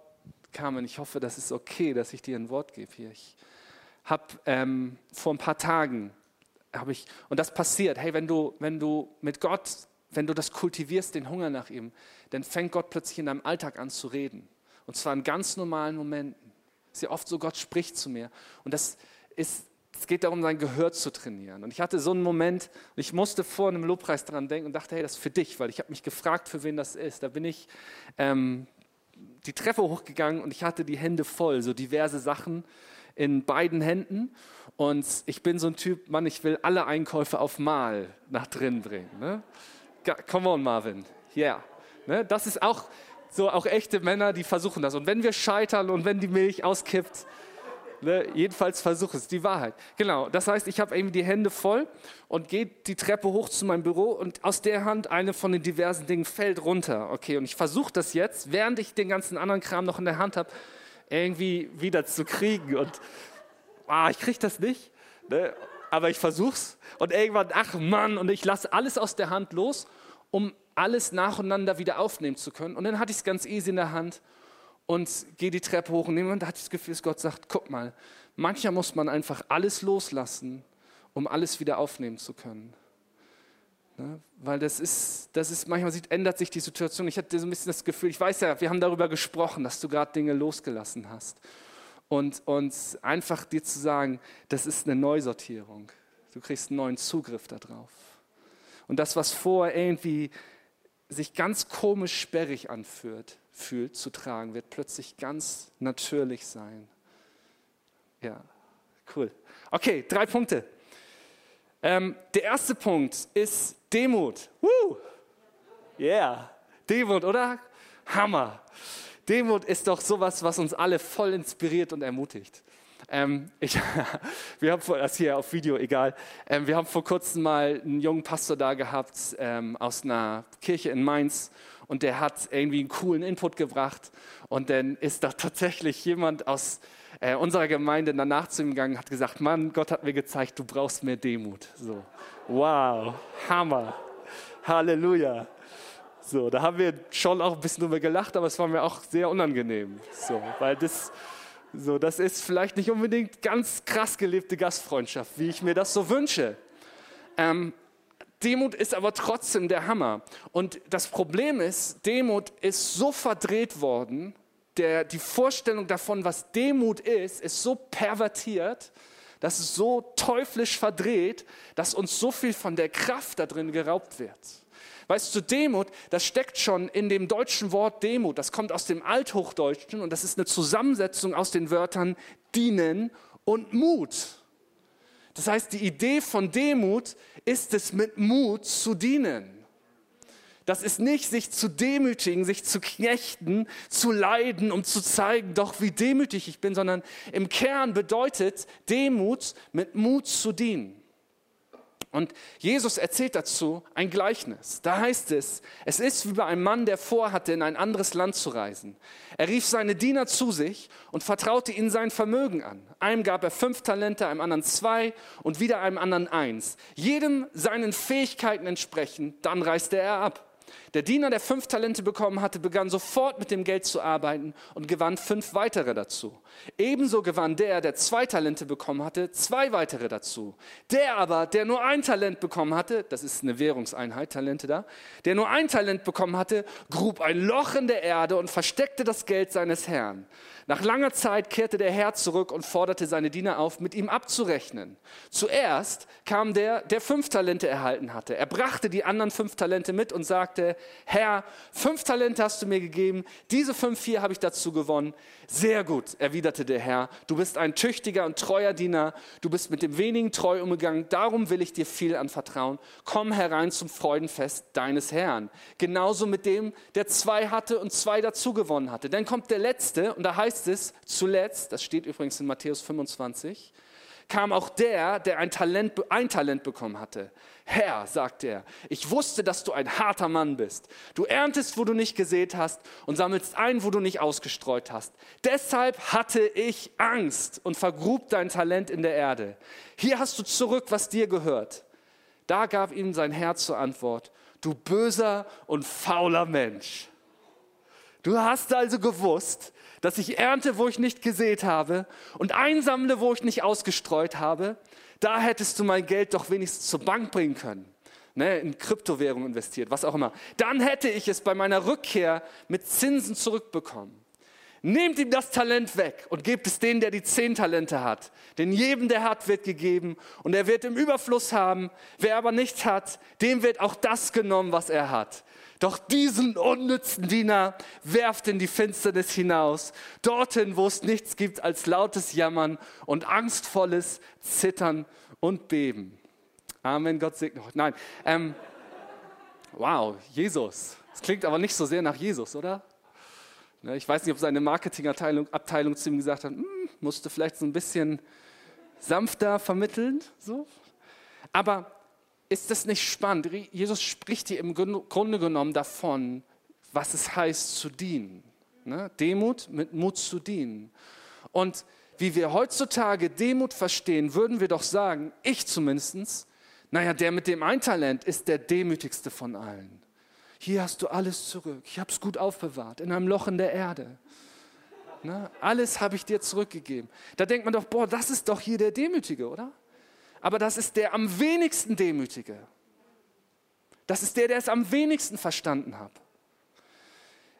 Carmen. Ich hoffe, das ist okay, dass ich dir ein Wort gebe hier. Ich habe ähm, vor ein paar Tagen, habe ich, und das passiert, hey, wenn du, wenn du mit Gott wenn du das kultivierst, den Hunger nach ihm, dann fängt Gott plötzlich in deinem Alltag an zu reden. Und zwar in ganz normalen Momenten. Sehr oft so, Gott spricht zu mir. Und das ist, es geht darum, sein Gehör zu trainieren. Und ich hatte so einen Moment, ich musste vor einem Lobpreis daran denken und dachte, hey, das ist für dich, weil ich habe mich gefragt, für wen das ist. Da bin ich ähm, die Treppe hochgegangen und ich hatte die Hände voll, so diverse Sachen in beiden Händen. Und ich bin so ein Typ, Mann, ich will alle Einkäufe auf Mal nach drin bringen. Ne? Come on, Marvin. Yeah. Ne? Das ist auch so, auch echte Männer, die versuchen das. Und wenn wir scheitern und wenn die Milch auskippt, ne, jedenfalls versuche es, die Wahrheit. Genau, das heißt, ich habe irgendwie die Hände voll und gehe die Treppe hoch zu meinem Büro und aus der Hand eine von den diversen Dingen fällt runter. Okay, und ich versuche das jetzt, während ich den ganzen anderen Kram noch in der Hand habe, irgendwie wieder zu kriegen. Und ah, ich kriege das nicht. Ne? aber ich versuch's. Und irgendwann, ach Mann, und ich lasse alles aus der Hand los um alles nacheinander wieder aufnehmen zu können. Und dann hatte ich es ganz easy in der Hand und gehe die Treppe hoch und da hatte ich das Gefühl, dass Gott sagt, guck mal, manchmal muss man einfach alles loslassen um alles wieder aufnehmen zu können. Ne? Weil das ist, das ist, manchmal sieht, ändert sich die Situation. Ich hatte so ein bisschen das Gefühl, ich weiß ja, wir haben darüber gesprochen, dass du gerade Dinge losgelassen hast. Und, und einfach dir zu sagen, das ist eine Neusortierung. Du kriegst einen neuen Zugriff darauf. Und das, was vorher irgendwie sich ganz komisch sperrig anfühlt, fühlt, zu tragen, wird plötzlich ganz natürlich sein. Ja, cool. Okay, drei Punkte. Ähm, der erste Punkt ist Demut. Woo! Yeah, Demut, oder? Hammer. Demut ist doch sowas, was uns alle voll inspiriert und ermutigt. Ähm, ich, [LAUGHS] wir haben vor, das hier auf Video, egal. Ähm, wir haben vor kurzem mal einen jungen Pastor da gehabt ähm, aus einer Kirche in Mainz und der hat irgendwie einen coolen Input gebracht und dann ist da tatsächlich jemand aus äh, unserer Gemeinde danach zu ihm gegangen und hat gesagt, Mann, Gott hat mir gezeigt, du brauchst mehr Demut. So, wow, Hammer, Halleluja. So, da haben wir schon auch ein bisschen drüber gelacht, aber es war mir auch sehr unangenehm. So, weil das, so, das ist vielleicht nicht unbedingt ganz krass gelebte Gastfreundschaft, wie ich mir das so wünsche. Ähm, Demut ist aber trotzdem der Hammer. Und das Problem ist, Demut ist so verdreht worden, der, die Vorstellung davon, was Demut ist, ist so pervertiert, das ist so teuflisch verdreht, dass uns so viel von der Kraft da drin geraubt wird. Weißt du, Demut, das steckt schon in dem deutschen Wort Demut. Das kommt aus dem Althochdeutschen und das ist eine Zusammensetzung aus den Wörtern dienen und Mut. Das heißt, die Idee von Demut ist es, mit Mut zu dienen. Das ist nicht, sich zu demütigen, sich zu knechten, zu leiden, um zu zeigen, doch wie demütig ich bin, sondern im Kern bedeutet Demut, mit Mut zu dienen. Und Jesus erzählt dazu ein Gleichnis. Da heißt es, es ist wie bei einem Mann, der vorhatte, in ein anderes Land zu reisen. Er rief seine Diener zu sich und vertraute ihnen sein Vermögen an. Einem gab er fünf Talente, einem anderen zwei und wieder einem anderen eins. Jedem seinen Fähigkeiten entsprechend, dann reiste er ab. Der Diener, der fünf Talente bekommen hatte, begann sofort mit dem Geld zu arbeiten und gewann fünf weitere dazu. Ebenso gewann der, der zwei Talente bekommen hatte, zwei weitere dazu. Der aber, der nur ein Talent bekommen hatte, das ist eine Währungseinheit, Talente da, der nur ein Talent bekommen hatte, grub ein Loch in der Erde und versteckte das Geld seines Herrn. Nach langer Zeit kehrte der Herr zurück und forderte seine Diener auf, mit ihm abzurechnen. Zuerst kam der, der fünf Talente erhalten hatte. Er brachte die anderen fünf Talente mit und sagte, Herr, fünf Talente hast du mir gegeben, diese fünf hier habe ich dazu gewonnen. Sehr gut, erwiderte der Herr, du bist ein tüchtiger und treuer Diener, du bist mit dem wenigen treu umgegangen, darum will ich dir viel anvertrauen. Komm herein zum Freudenfest deines Herrn. Genauso mit dem, der zwei hatte und zwei dazu gewonnen hatte. Dann kommt der letzte und da heißt es zuletzt, das steht übrigens in Matthäus 25, kam auch der, der ein Talent, ein Talent bekommen hatte. Herr, sagt er, ich wusste, dass du ein harter Mann bist. Du erntest, wo du nicht gesät hast und sammelst ein, wo du nicht ausgestreut hast. Deshalb hatte ich Angst und vergrub dein Talent in der Erde. Hier hast du zurück, was dir gehört. Da gab ihm sein Herr zur Antwort, du böser und fauler Mensch. Du hast also gewusst, dass ich ernte, wo ich nicht gesät habe und einsammle, wo ich nicht ausgestreut habe da hättest du mein Geld doch wenigstens zur Bank bringen können. Ne, in Kryptowährung investiert, was auch immer. Dann hätte ich es bei meiner Rückkehr mit Zinsen zurückbekommen. Nehmt ihm das Talent weg und gebt es denen, der die zehn Talente hat. Denn jedem, der hat, wird gegeben und er wird im Überfluss haben. Wer aber nichts hat, dem wird auch das genommen, was er hat. Doch diesen unnützen Diener werft in die Finsternis hinaus, dorthin, wo es nichts gibt als lautes Jammern und angstvolles Zittern und Beben. Amen, Gott segne euch. Nein, ähm, wow, Jesus. Das klingt aber nicht so sehr nach Jesus, oder? Ne, ich weiß nicht, ob seine Marketingabteilung Abteilung zu ihm gesagt hat, hm, musste vielleicht so ein bisschen sanfter vermitteln. So. Aber ist das nicht spannend? Jesus spricht hier im Grunde genommen davon, was es heißt zu dienen. Ne? Demut mit Mut zu dienen. Und wie wir heutzutage Demut verstehen, würden wir doch sagen, ich zumindest, naja, der mit dem Eintalent ist der demütigste von allen. Hier hast du alles zurück. Ich habe es gut aufbewahrt in einem Loch in der Erde. Ne? Alles habe ich dir zurückgegeben. Da denkt man doch, boah, das ist doch hier der Demütige, oder? Aber das ist der am wenigsten Demütige. Das ist der, der es am wenigsten verstanden hat.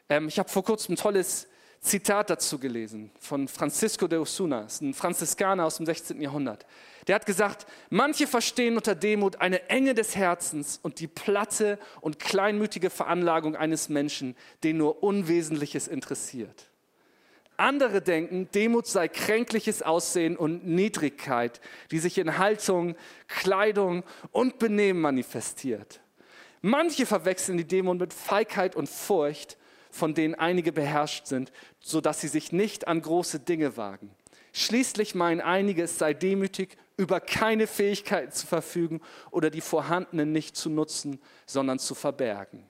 Ähm, ich habe vor kurzem ein tolles Zitat dazu gelesen von Francisco de Osuna, ein Franziskaner aus dem 16. Jahrhundert. Der hat gesagt, manche verstehen unter Demut eine Enge des Herzens und die platte und kleinmütige Veranlagung eines Menschen, den nur Unwesentliches interessiert. Andere denken, Demut sei kränkliches Aussehen und Niedrigkeit, die sich in Haltung, Kleidung und Benehmen manifestiert. Manche verwechseln die Demut mit Feigheit und Furcht von denen einige beherrscht sind, sodass sie sich nicht an große Dinge wagen. Schließlich meinen einige, es sei demütig, über keine Fähigkeiten zu verfügen oder die vorhandenen nicht zu nutzen, sondern zu verbergen.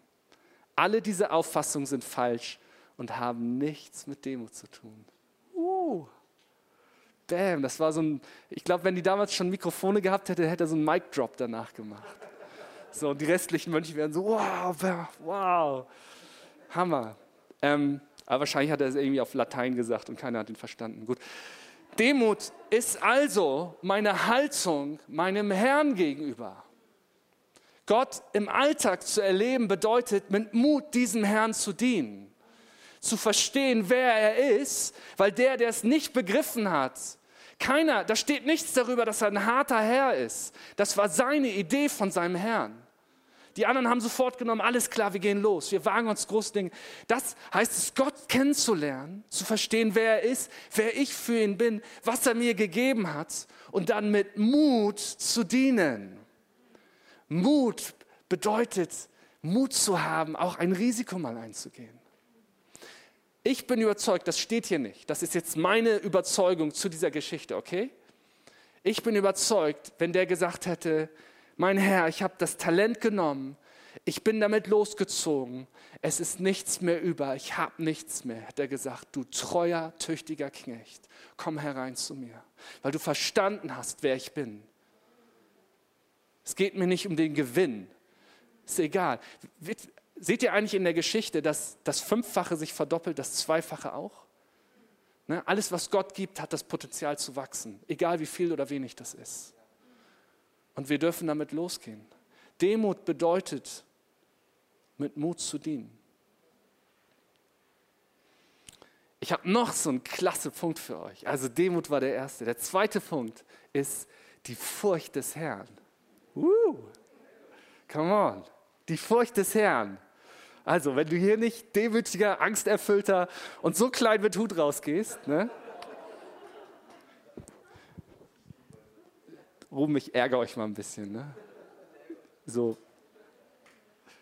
Alle diese Auffassungen sind falsch und haben nichts mit Demut zu tun. Uh. Bam, das war so ein, ich glaube, wenn die damals schon Mikrofone gehabt hätte, hätte er so einen Mic-Drop danach gemacht. So, und die restlichen Mönche wären so, wow, wow. Hammer. Ähm, aber wahrscheinlich hat er es irgendwie auf Latein gesagt und keiner hat ihn verstanden. Gut. Demut ist also meine Haltung meinem Herrn gegenüber. Gott im Alltag zu erleben bedeutet, mit Mut diesem Herrn zu dienen. Zu verstehen, wer er ist, weil der, der es nicht begriffen hat, keiner, da steht nichts darüber, dass er ein harter Herr ist. Das war seine Idee von seinem Herrn. Die anderen haben sofort genommen, alles klar, wir gehen los, wir wagen uns große Dinge. Das heißt es, Gott kennenzulernen, zu verstehen, wer er ist, wer ich für ihn bin, was er mir gegeben hat und dann mit Mut zu dienen. Mut bedeutet, Mut zu haben, auch ein Risiko mal einzugehen. Ich bin überzeugt, das steht hier nicht. Das ist jetzt meine Überzeugung zu dieser Geschichte, okay? Ich bin überzeugt, wenn der gesagt hätte, mein Herr, ich habe das Talent genommen, ich bin damit losgezogen, es ist nichts mehr über, ich habe nichts mehr, hat er gesagt, du treuer, tüchtiger Knecht, komm herein zu mir, weil du verstanden hast, wer ich bin. Es geht mir nicht um den Gewinn, ist egal. Seht ihr eigentlich in der Geschichte, dass das Fünffache sich verdoppelt, das Zweifache auch? Ne? Alles, was Gott gibt, hat das Potenzial zu wachsen, egal wie viel oder wenig das ist. Und wir dürfen damit losgehen. Demut bedeutet, mit Mut zu dienen. Ich habe noch so einen klasse Punkt für euch. Also Demut war der erste. Der zweite Punkt ist die Furcht des Herrn. Uh, come on. Die Furcht des Herrn. Also, wenn du hier nicht demütiger, angsterfüllter und so klein mit Hut rausgehst, ne, Ruhm, ich ärgere euch mal ein bisschen. Ne? So,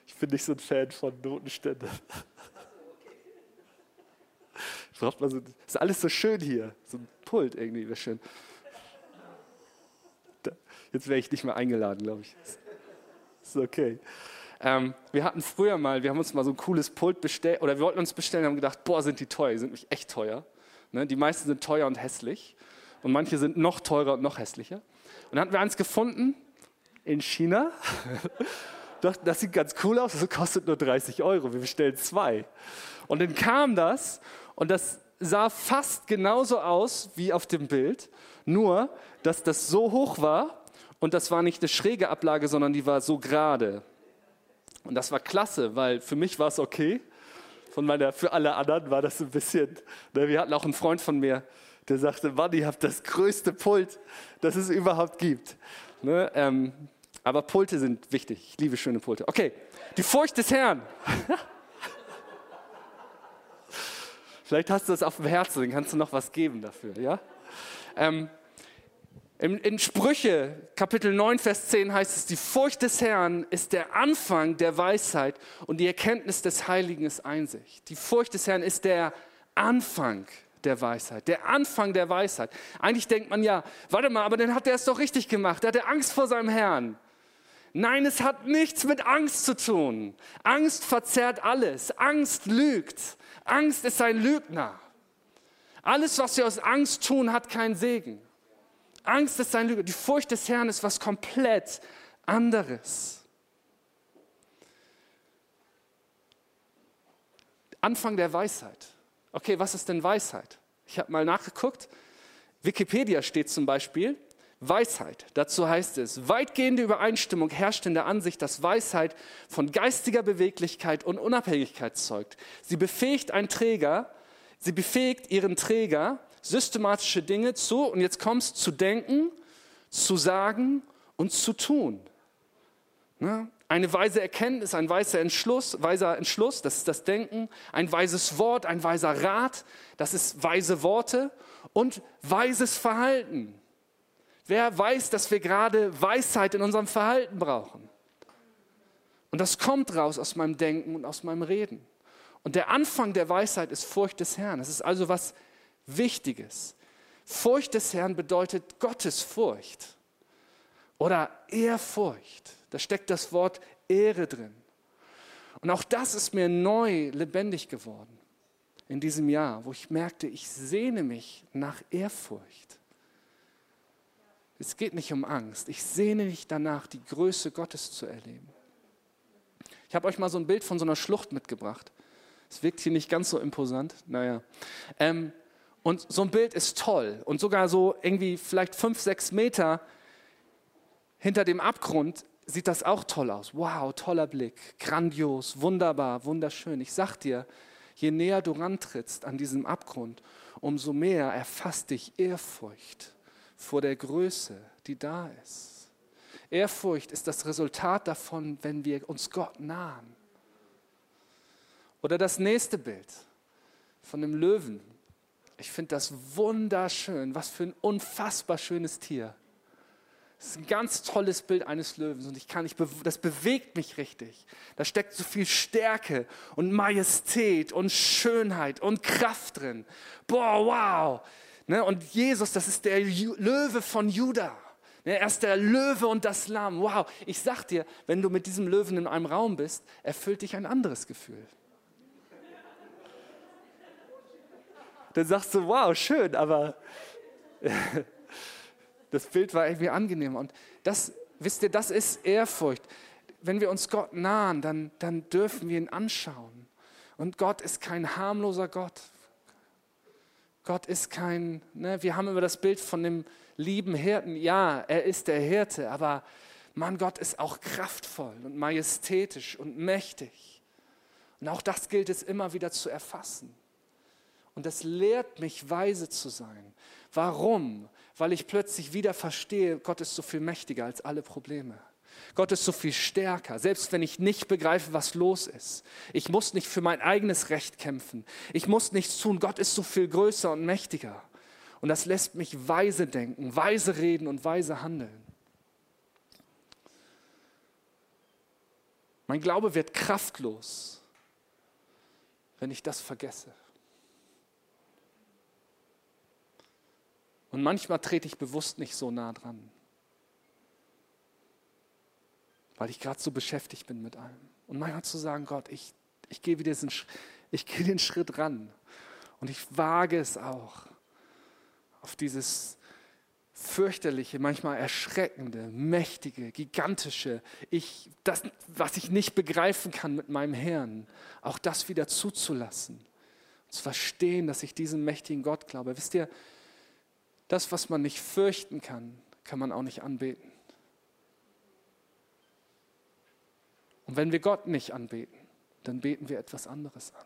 ich bin nicht so ein Fan von Notenständen. Braucht man so, ist alles so schön hier. So ein Pult irgendwie wäre schön. Jetzt wäre ich nicht mehr eingeladen, glaube ich. Ist okay. Ähm, wir hatten früher mal, wir haben uns mal so ein cooles Pult bestellt, oder wir wollten uns bestellen, haben gedacht, boah, sind die teuer, die sind nämlich echt teuer. Ne? Die meisten sind teuer und hässlich und manche sind noch teurer und noch hässlicher. Und dann hatten wir eins gefunden in China. [LAUGHS] Dachten, das sieht ganz cool aus, das kostet nur 30 Euro. Wir bestellen zwei. Und dann kam das und das sah fast genauso aus wie auf dem Bild, nur dass das so hoch war und das war nicht eine schräge Ablage, sondern die war so gerade. Und das war klasse, weil für mich war es okay. Von meiner, für alle anderen war das ein bisschen. Ne, wir hatten auch einen Freund von mir, der sagte, Mann, ihr habt das größte Pult, das es überhaupt gibt. Ne? Ähm, aber Pulte sind wichtig. Ich liebe schöne Pulte. Okay, die Furcht des Herrn. [LAUGHS] Vielleicht hast du das auf dem Herzen, dann kannst du noch was geben dafür. Ja? Ähm, in, in, Sprüche, Kapitel 9, Vers 10 heißt es, die Furcht des Herrn ist der Anfang der Weisheit und die Erkenntnis des Heiligen ist Einsicht. Die Furcht des Herrn ist der Anfang der Weisheit, der Anfang der Weisheit. Eigentlich denkt man ja, warte mal, aber dann hat er es doch richtig gemacht. Er hatte Angst vor seinem Herrn. Nein, es hat nichts mit Angst zu tun. Angst verzerrt alles. Angst lügt. Angst ist ein Lügner. Alles, was wir aus Angst tun, hat keinen Segen. Angst ist ein Lügner. Die Furcht des Herrn ist was komplett anderes. Anfang der Weisheit. Okay, was ist denn Weisheit? Ich habe mal nachgeguckt. Wikipedia steht zum Beispiel, Weisheit, dazu heißt es, weitgehende Übereinstimmung herrscht in der Ansicht, dass Weisheit von geistiger Beweglichkeit und Unabhängigkeit zeugt. Sie befähigt einen Träger, sie befähigt ihren Träger, systematische Dinge zu, und jetzt kommst zu denken, zu sagen und zu tun. Ne? Eine weise Erkenntnis, ein weiser Entschluss, weiser Entschluss, das ist das Denken, ein weises Wort, ein weiser Rat, das ist weise Worte und weises Verhalten. Wer weiß, dass wir gerade Weisheit in unserem Verhalten brauchen? Und das kommt raus aus meinem Denken und aus meinem Reden. Und der Anfang der Weisheit ist Furcht des Herrn. Das ist also was Wichtiges. Furcht des Herrn bedeutet Gottesfurcht oder Ehrfurcht. Da steckt das Wort Ehre drin. Und auch das ist mir neu lebendig geworden in diesem Jahr, wo ich merkte, ich sehne mich nach Ehrfurcht. Es geht nicht um Angst. Ich sehne mich danach, die Größe Gottes zu erleben. Ich habe euch mal so ein Bild von so einer Schlucht mitgebracht. Es wirkt hier nicht ganz so imposant. Naja. Ähm, und so ein Bild ist toll. Und sogar so irgendwie vielleicht fünf, sechs Meter hinter dem Abgrund sieht das auch toll aus. Wow, toller Blick. Grandios, wunderbar, wunderschön. Ich sag dir, je näher du rantrittst an diesem Abgrund, umso mehr erfasst dich Ehrfurcht vor der Größe, die da ist. Ehrfurcht ist das Resultat davon, wenn wir uns Gott nahen. Oder das nächste Bild von dem Löwen. Ich finde das wunderschön. Was für ein unfassbar schönes Tier. Das ist ein ganz tolles Bild eines Löwens und ich kann nicht, das bewegt mich richtig. Da steckt so viel Stärke und Majestät und Schönheit und Kraft drin. Boah, wow. Ne? Und Jesus, das ist der Löwe von Juda. Ne? Er ist der Löwe und das Lamm. Wow, ich sag dir, wenn du mit diesem Löwen in einem Raum bist, erfüllt dich ein anderes Gefühl. Dann sagst du, wow, schön, aber [LAUGHS] das Bild war irgendwie angenehm. Und das, wisst ihr, das ist Ehrfurcht. Wenn wir uns Gott nahen, dann, dann dürfen wir ihn anschauen. Und Gott ist kein harmloser Gott. Gott ist kein, ne, wir haben immer das Bild von dem lieben Hirten. Ja, er ist der Hirte, aber Mann, Gott ist auch kraftvoll und majestätisch und mächtig. Und auch das gilt es immer wieder zu erfassen. Und das lehrt mich, weise zu sein. Warum? Weil ich plötzlich wieder verstehe, Gott ist so viel mächtiger als alle Probleme. Gott ist so viel stärker, selbst wenn ich nicht begreife, was los ist. Ich muss nicht für mein eigenes Recht kämpfen. Ich muss nichts tun. Gott ist so viel größer und mächtiger. Und das lässt mich weise denken, weise reden und weise handeln. Mein Glaube wird kraftlos, wenn ich das vergesse. Und manchmal trete ich bewusst nicht so nah dran weil ich gerade so beschäftigt bin mit allem. Und manchmal zu sagen, Gott, ich, ich gehe wieder diesen, ich gehe den Schritt ran und ich wage es auch auf dieses fürchterliche, manchmal erschreckende, mächtige, gigantische, ich, das, was ich nicht begreifen kann mit meinem Herrn, auch das wieder zuzulassen. Zu verstehen, dass ich diesem mächtigen Gott glaube. Wisst ihr, das, was man nicht fürchten kann, kann man auch nicht anbeten. Und wenn wir Gott nicht anbeten, dann beten wir etwas anderes an.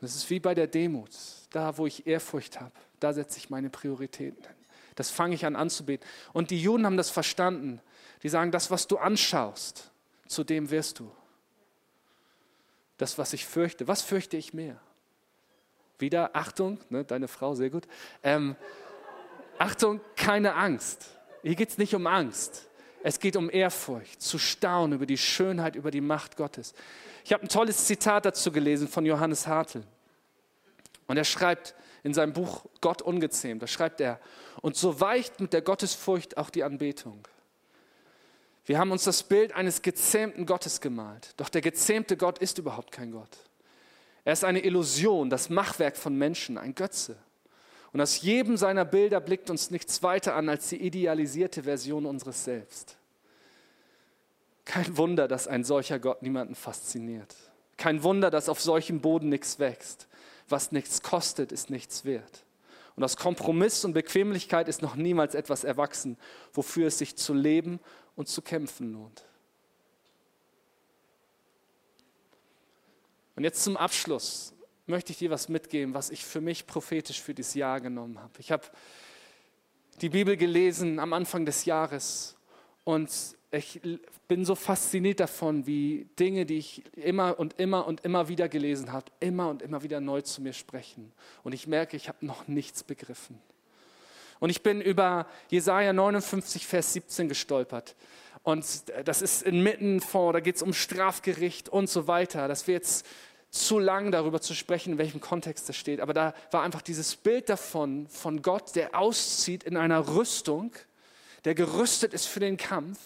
Und es ist wie bei der Demut. Da, wo ich Ehrfurcht habe, da setze ich meine Prioritäten hin. Das fange ich an anzubeten. Und die Juden haben das verstanden. Die sagen, das, was du anschaust, zu dem wirst du. Das, was ich fürchte. Was fürchte ich mehr? Wieder, Achtung, ne, deine Frau, sehr gut. Ähm, Achtung, keine Angst. Hier geht es nicht um Angst. Es geht um Ehrfurcht, zu staunen über die Schönheit, über die Macht Gottes. Ich habe ein tolles Zitat dazu gelesen von Johannes Hartl. Und er schreibt in seinem Buch Gott ungezähmt, da schreibt er, und so weicht mit der Gottesfurcht auch die Anbetung. Wir haben uns das Bild eines gezähmten Gottes gemalt. Doch der gezähmte Gott ist überhaupt kein Gott. Er ist eine Illusion, das Machwerk von Menschen, ein Götze. Und aus jedem seiner Bilder blickt uns nichts weiter an als die idealisierte Version unseres Selbst. Kein Wunder, dass ein solcher Gott niemanden fasziniert. Kein Wunder, dass auf solchem Boden nichts wächst. Was nichts kostet, ist nichts wert. Und aus Kompromiss und Bequemlichkeit ist noch niemals etwas erwachsen, wofür es sich zu leben und zu kämpfen lohnt. Und jetzt zum Abschluss möchte ich dir was mitgeben, was ich für mich prophetisch für dieses Jahr genommen habe. Ich habe die Bibel gelesen am Anfang des Jahres und ich bin so fasziniert davon, wie Dinge, die ich immer und immer und immer wieder gelesen habe, immer und immer wieder neu zu mir sprechen. Und ich merke, ich habe noch nichts begriffen. Und ich bin über Jesaja 59, Vers 17 gestolpert. Und das ist inmitten vor, da geht es um Strafgericht und so weiter. Das wäre jetzt zu lang darüber zu sprechen, in welchem Kontext das steht. Aber da war einfach dieses Bild davon, von Gott, der auszieht in einer Rüstung, der gerüstet ist für den Kampf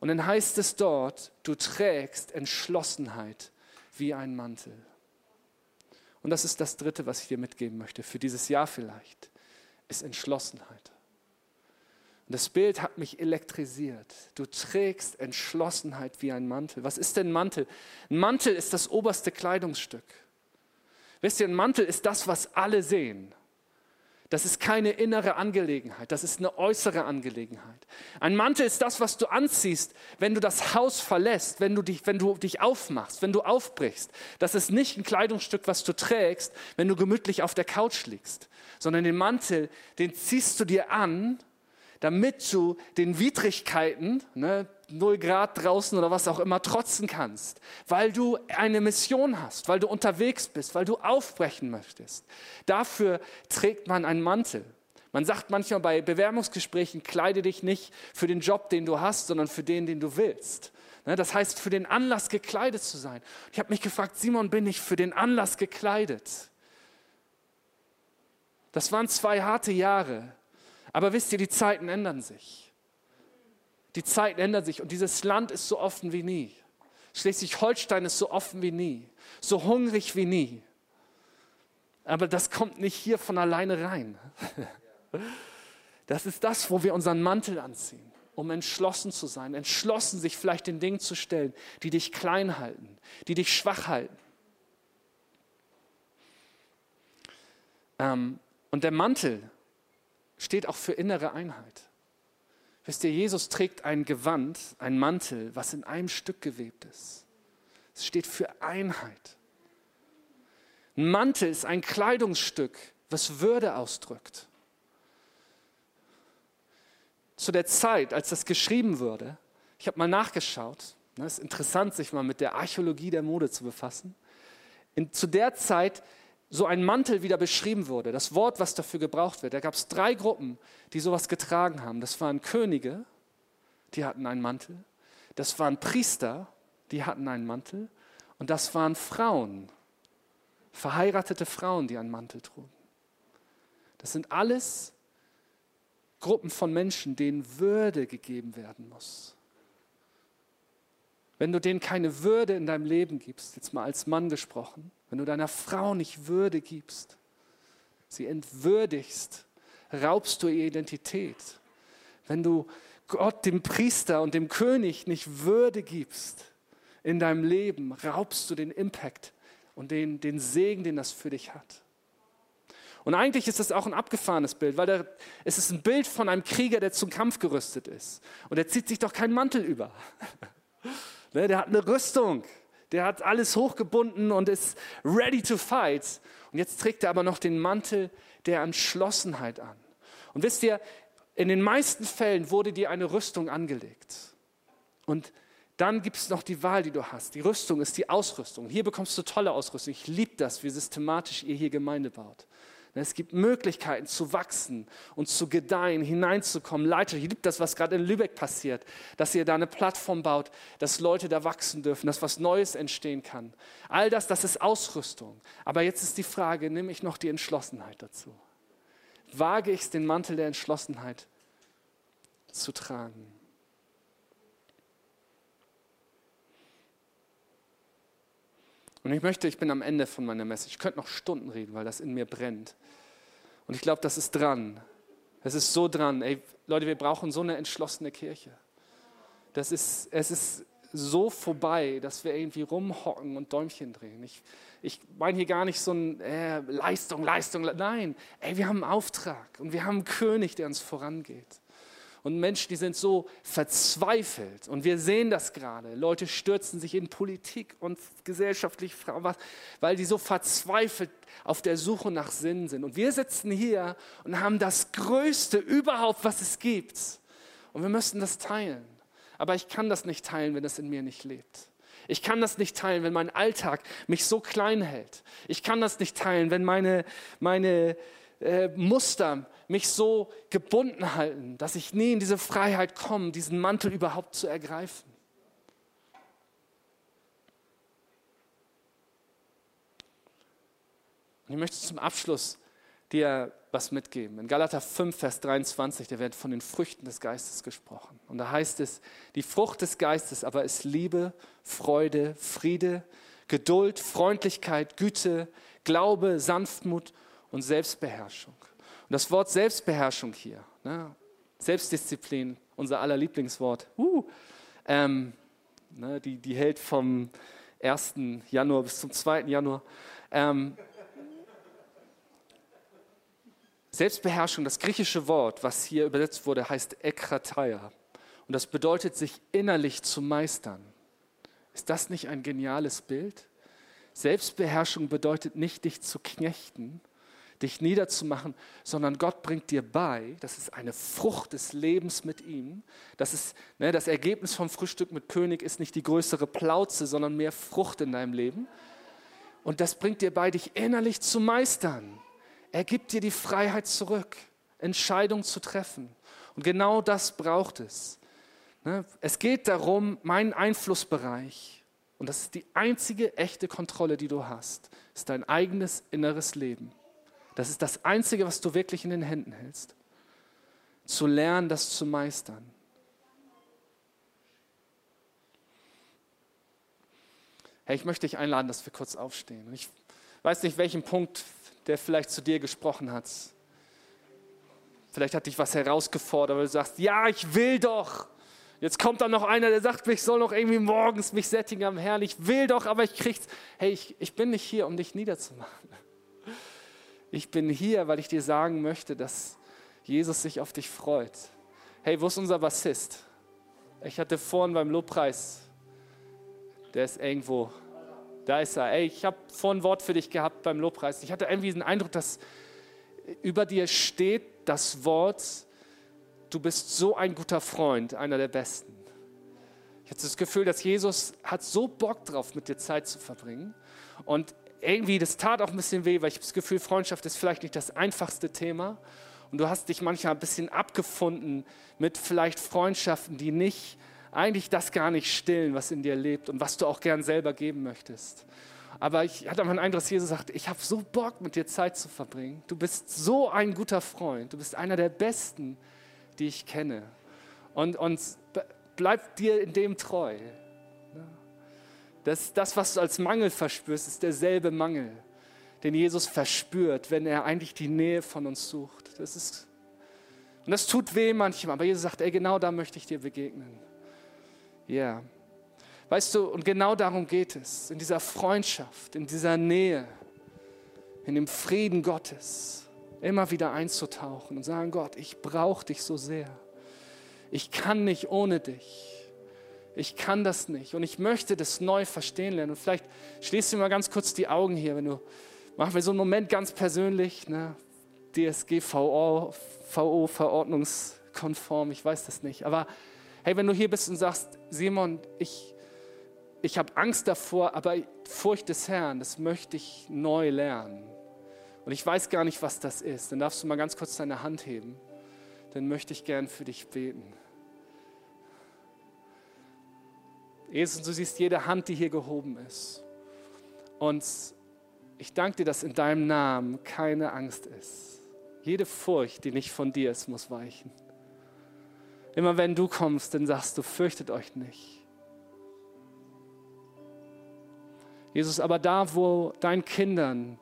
und dann heißt es dort, du trägst Entschlossenheit wie ein Mantel. Und das ist das Dritte, was ich dir mitgeben möchte, für dieses Jahr vielleicht, ist Entschlossenheit. Und das Bild hat mich elektrisiert. Du trägst Entschlossenheit wie ein Mantel. Was ist denn Mantel? Ein Mantel ist das oberste Kleidungsstück. Wisst ihr, ein Mantel ist das, was alle sehen. Das ist keine innere Angelegenheit, das ist eine äußere Angelegenheit. Ein Mantel ist das, was du anziehst, wenn du das Haus verlässt, wenn du dich, wenn du dich aufmachst, wenn du aufbrichst. Das ist nicht ein Kleidungsstück, was du trägst, wenn du gemütlich auf der Couch liegst, sondern den Mantel, den ziehst du dir an, damit du den Widrigkeiten, ne, 0 Grad draußen oder was auch immer, trotzen kannst, weil du eine Mission hast, weil du unterwegs bist, weil du aufbrechen möchtest. Dafür trägt man einen Mantel. Man sagt manchmal bei Bewerbungsgesprächen, kleide dich nicht für den Job, den du hast, sondern für den, den du willst. Ne, das heißt, für den Anlass gekleidet zu sein. Ich habe mich gefragt, Simon, bin ich für den Anlass gekleidet? Das waren zwei harte Jahre. Aber wisst ihr, die Zeiten ändern sich. Die Zeiten ändern sich und dieses Land ist so offen wie nie. Schleswig-Holstein ist so offen wie nie, so hungrig wie nie. Aber das kommt nicht hier von alleine rein. Das ist das, wo wir unseren Mantel anziehen, um entschlossen zu sein, entschlossen sich vielleicht den Dingen zu stellen, die dich klein halten, die dich schwach halten. Ähm, und der Mantel steht auch für innere Einheit. Wisst ihr, Jesus trägt ein Gewand, ein Mantel, was in einem Stück gewebt ist. Es steht für Einheit. Ein Mantel ist ein Kleidungsstück, was Würde ausdrückt. Zu der Zeit, als das geschrieben wurde, ich habe mal nachgeschaut, es ne, ist interessant, sich mal mit der Archäologie der Mode zu befassen. In, zu der Zeit so ein Mantel wieder beschrieben wurde, das Wort, was dafür gebraucht wird, da gab es drei Gruppen, die sowas getragen haben. Das waren Könige, die hatten einen Mantel. Das waren Priester, die hatten einen Mantel. Und das waren Frauen, verheiratete Frauen, die einen Mantel trugen. Das sind alles Gruppen von Menschen, denen Würde gegeben werden muss. Wenn du denen keine Würde in deinem Leben gibst, jetzt mal als Mann gesprochen, wenn du deiner Frau nicht Würde gibst, sie entwürdigst, raubst du ihre Identität. Wenn du Gott, dem Priester und dem König nicht Würde gibst in deinem Leben, raubst du den Impact und den, den Segen, den das für dich hat. Und eigentlich ist das auch ein abgefahrenes Bild, weil der, es ist ein Bild von einem Krieger, der zum Kampf gerüstet ist. Und er zieht sich doch keinen Mantel über. [LAUGHS] Ne, der hat eine Rüstung. Der hat alles hochgebunden und ist ready to fight. Und jetzt trägt er aber noch den Mantel der Entschlossenheit an. Und wisst ihr, in den meisten Fällen wurde dir eine Rüstung angelegt. Und dann gibt es noch die Wahl, die du hast. Die Rüstung ist die Ausrüstung. Hier bekommst du tolle Ausrüstung. Ich liebe das, wie systematisch ihr hier Gemeinde baut. Es gibt Möglichkeiten zu wachsen und zu gedeihen, hineinzukommen. Leiter, ich liebe das, was gerade in Lübeck passiert, dass ihr da eine Plattform baut, dass Leute da wachsen dürfen, dass was Neues entstehen kann. All das, das ist Ausrüstung. Aber jetzt ist die Frage, nehme ich noch die Entschlossenheit dazu? Wage ich es, den Mantel der Entschlossenheit zu tragen? Und ich möchte, ich bin am Ende von meiner Message, ich könnte noch Stunden reden, weil das in mir brennt. Und ich glaube, das ist dran. Es ist so dran. Ey, Leute, wir brauchen so eine entschlossene Kirche. Das ist, es ist so vorbei, dass wir irgendwie rumhocken und Däumchen drehen. Ich, ich meine hier gar nicht so ein äh, Leistung, Leistung. Nein, ey, wir haben einen Auftrag und wir haben einen König, der uns vorangeht. Und Menschen, die sind so verzweifelt. Und wir sehen das gerade. Leute stürzen sich in Politik und gesellschaftlich, weil die so verzweifelt auf der Suche nach Sinn sind. Und wir sitzen hier und haben das Größte überhaupt, was es gibt. Und wir müssen das teilen. Aber ich kann das nicht teilen, wenn es in mir nicht lebt. Ich kann das nicht teilen, wenn mein Alltag mich so klein hält. Ich kann das nicht teilen, wenn meine, meine äh, Muster mich so gebunden halten, dass ich nie in diese Freiheit komme, diesen Mantel überhaupt zu ergreifen. Und ich möchte zum Abschluss dir was mitgeben. In Galater 5, Vers 23, da wird von den Früchten des Geistes gesprochen. Und da heißt es, die Frucht des Geistes aber ist Liebe, Freude, Friede, Geduld, Freundlichkeit, Güte, Glaube, Sanftmut und Selbstbeherrschung. Und das Wort Selbstbeherrschung hier, ne, Selbstdisziplin, unser aller Lieblingswort, uh, ähm, ne, die, die hält vom 1. Januar bis zum 2. Januar. Ähm, Selbstbeherrschung, das griechische Wort, was hier übersetzt wurde, heißt ekrataia. Und das bedeutet, sich innerlich zu meistern. Ist das nicht ein geniales Bild? Selbstbeherrschung bedeutet nicht, dich zu knechten, dich niederzumachen, sondern Gott bringt dir bei, das ist eine Frucht des Lebens mit ihm. Das, ist, ne, das Ergebnis vom Frühstück mit König ist nicht die größere Plauze, sondern mehr Frucht in deinem Leben. Und das bringt dir bei, dich innerlich zu meistern. Er gibt dir die Freiheit zurück, Entscheidungen zu treffen. Und genau das braucht es. Ne? Es geht darum, meinen Einflussbereich, und das ist die einzige echte Kontrolle, die du hast, ist dein eigenes inneres Leben. Das ist das Einzige, was du wirklich in den Händen hältst. Zu lernen, das zu meistern. Hey, ich möchte dich einladen, dass wir kurz aufstehen. Ich weiß nicht, welchen Punkt der vielleicht zu dir gesprochen hat. Vielleicht hat dich was herausgefordert, weil du sagst, ja, ich will doch. Jetzt kommt dann noch einer, der sagt, ich soll noch irgendwie morgens mich sättigen am Herrn. Ich will doch, aber ich krieg's. Hey, ich, ich bin nicht hier, um dich niederzumachen. Ich bin hier, weil ich dir sagen möchte, dass Jesus sich auf dich freut. Hey, wo ist unser Bassist? Ich hatte vorhin beim Lobpreis, der ist irgendwo da ist er. Ey, ich habe vorhin ein Wort für dich gehabt beim Lobpreis. Ich hatte irgendwie den Eindruck, dass über dir steht das Wort, du bist so ein guter Freund, einer der Besten. Ich hatte das Gefühl, dass Jesus hat so Bock drauf, mit dir Zeit zu verbringen. Und irgendwie, das tat auch ein bisschen weh, weil ich habe das Gefühl, Freundschaft ist vielleicht nicht das einfachste Thema. Und du hast dich manchmal ein bisschen abgefunden mit vielleicht Freundschaften, die nicht eigentlich das gar nicht stillen, was in dir lebt und was du auch gern selber geben möchtest. Aber ich hatte einen Eindruck, dass Jesus sagt, ich habe so Bock, mit dir Zeit zu verbringen. Du bist so ein guter Freund. Du bist einer der Besten, die ich kenne. Und, und bleib dir in dem treu. Das, das, was du als Mangel verspürst, ist derselbe Mangel, den Jesus verspürt, wenn er eigentlich die Nähe von uns sucht. Das ist, und das tut weh manchmal, aber Jesus sagt, ey, genau da möchte ich dir begegnen. Ja. Yeah. Weißt du, und genau darum geht es, in dieser Freundschaft, in dieser Nähe, in dem Frieden Gottes, immer wieder einzutauchen und sagen, Gott, ich brauche dich so sehr. Ich kann nicht ohne dich. Ich kann das nicht und ich möchte das neu verstehen lernen. Und vielleicht schließt du mal ganz kurz die Augen hier, wenn du, machen wir so einen Moment ganz persönlich, ne? DSGVO, VO, verordnungskonform, ich weiß das nicht, aber Hey, wenn du hier bist und sagst, Simon, ich, ich habe Angst davor, aber Furcht des Herrn, das möchte ich neu lernen. Und ich weiß gar nicht, was das ist. Dann darfst du mal ganz kurz deine Hand heben. Dann möchte ich gern für dich beten. Jesus, du siehst jede Hand, die hier gehoben ist. Und ich danke dir, dass in deinem Namen keine Angst ist. Jede Furcht, die nicht von dir ist, muss weichen. Immer wenn du kommst, dann sagst du, fürchtet euch nicht. Jesus, aber da, wo deinen Kindern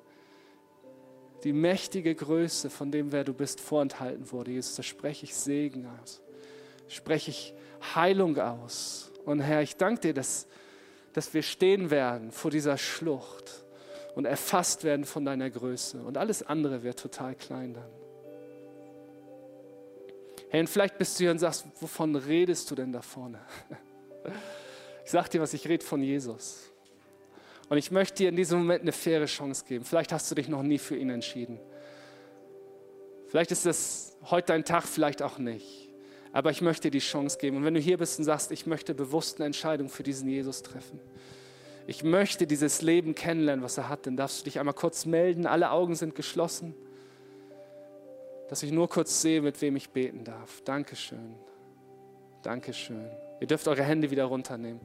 die mächtige Größe von dem, wer du bist, vorenthalten wurde, Jesus, da spreche ich Segen aus, spreche ich Heilung aus Und Herr, ich danke dir, dass, dass wir stehen werden vor dieser Schlucht und erfasst werden von deiner Größe. Und alles andere wird total klein dann. Hey, und vielleicht bist du hier und sagst, wovon redest du denn da vorne? [LAUGHS] Ich sag dir was, ich rede von Jesus. Und ich möchte dir in diesem Moment eine faire Chance geben. Vielleicht hast du dich noch nie für ihn entschieden. Vielleicht ist das heute dein Tag, vielleicht auch nicht. Aber ich möchte dir die Chance geben. Und wenn du hier bist und sagst, ich möchte bewusst eine Entscheidung für diesen Jesus treffen. Ich möchte dieses Leben kennenlernen, was er hat, dann darfst du dich einmal kurz melden. Alle Augen sind geschlossen. Dass ich nur kurz sehe, mit wem ich beten darf. Dankeschön. Dankeschön. Ihr dürft eure Hände wieder runternehmen.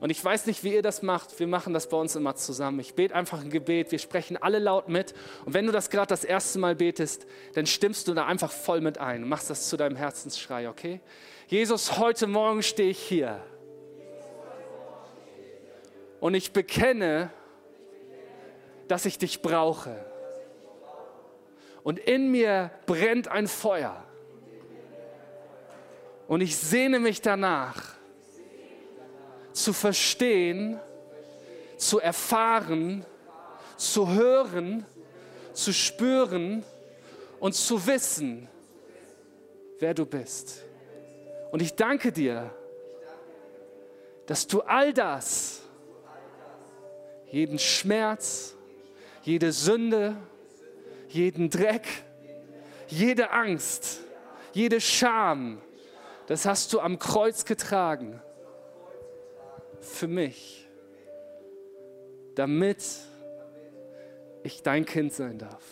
Und ich weiß nicht, wie ihr das macht. Wir machen das bei uns immer zusammen. Ich bete einfach ein Gebet. Wir sprechen alle laut mit. Und wenn du das gerade das erste Mal betest, dann stimmst du da einfach voll mit ein. Machst das zu deinem Herzensschrei, okay? Jesus, heute Morgen stehe ich hier. Und ich bekenne, dass ich dich brauche. Und in mir brennt ein Feuer. Und ich sehne mich danach, zu verstehen, zu erfahren, zu hören, zu spüren und zu wissen, wer du bist. Und ich danke dir, dass du all das, jeden Schmerz, jede Sünde, jeden Dreck, jede Angst, jede Scham, das hast du am Kreuz getragen für mich, damit ich dein Kind sein darf.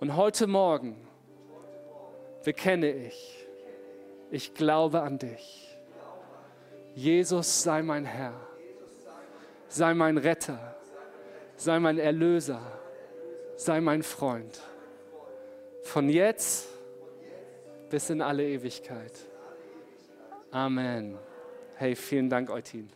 Und heute Morgen bekenne ich, ich glaube an dich. Jesus sei mein Herr, sei mein Retter, sei mein Erlöser, sei mein Freund. Von jetzt bis in alle Ewigkeit. Amen. Hey, vielen Dank, Eutin.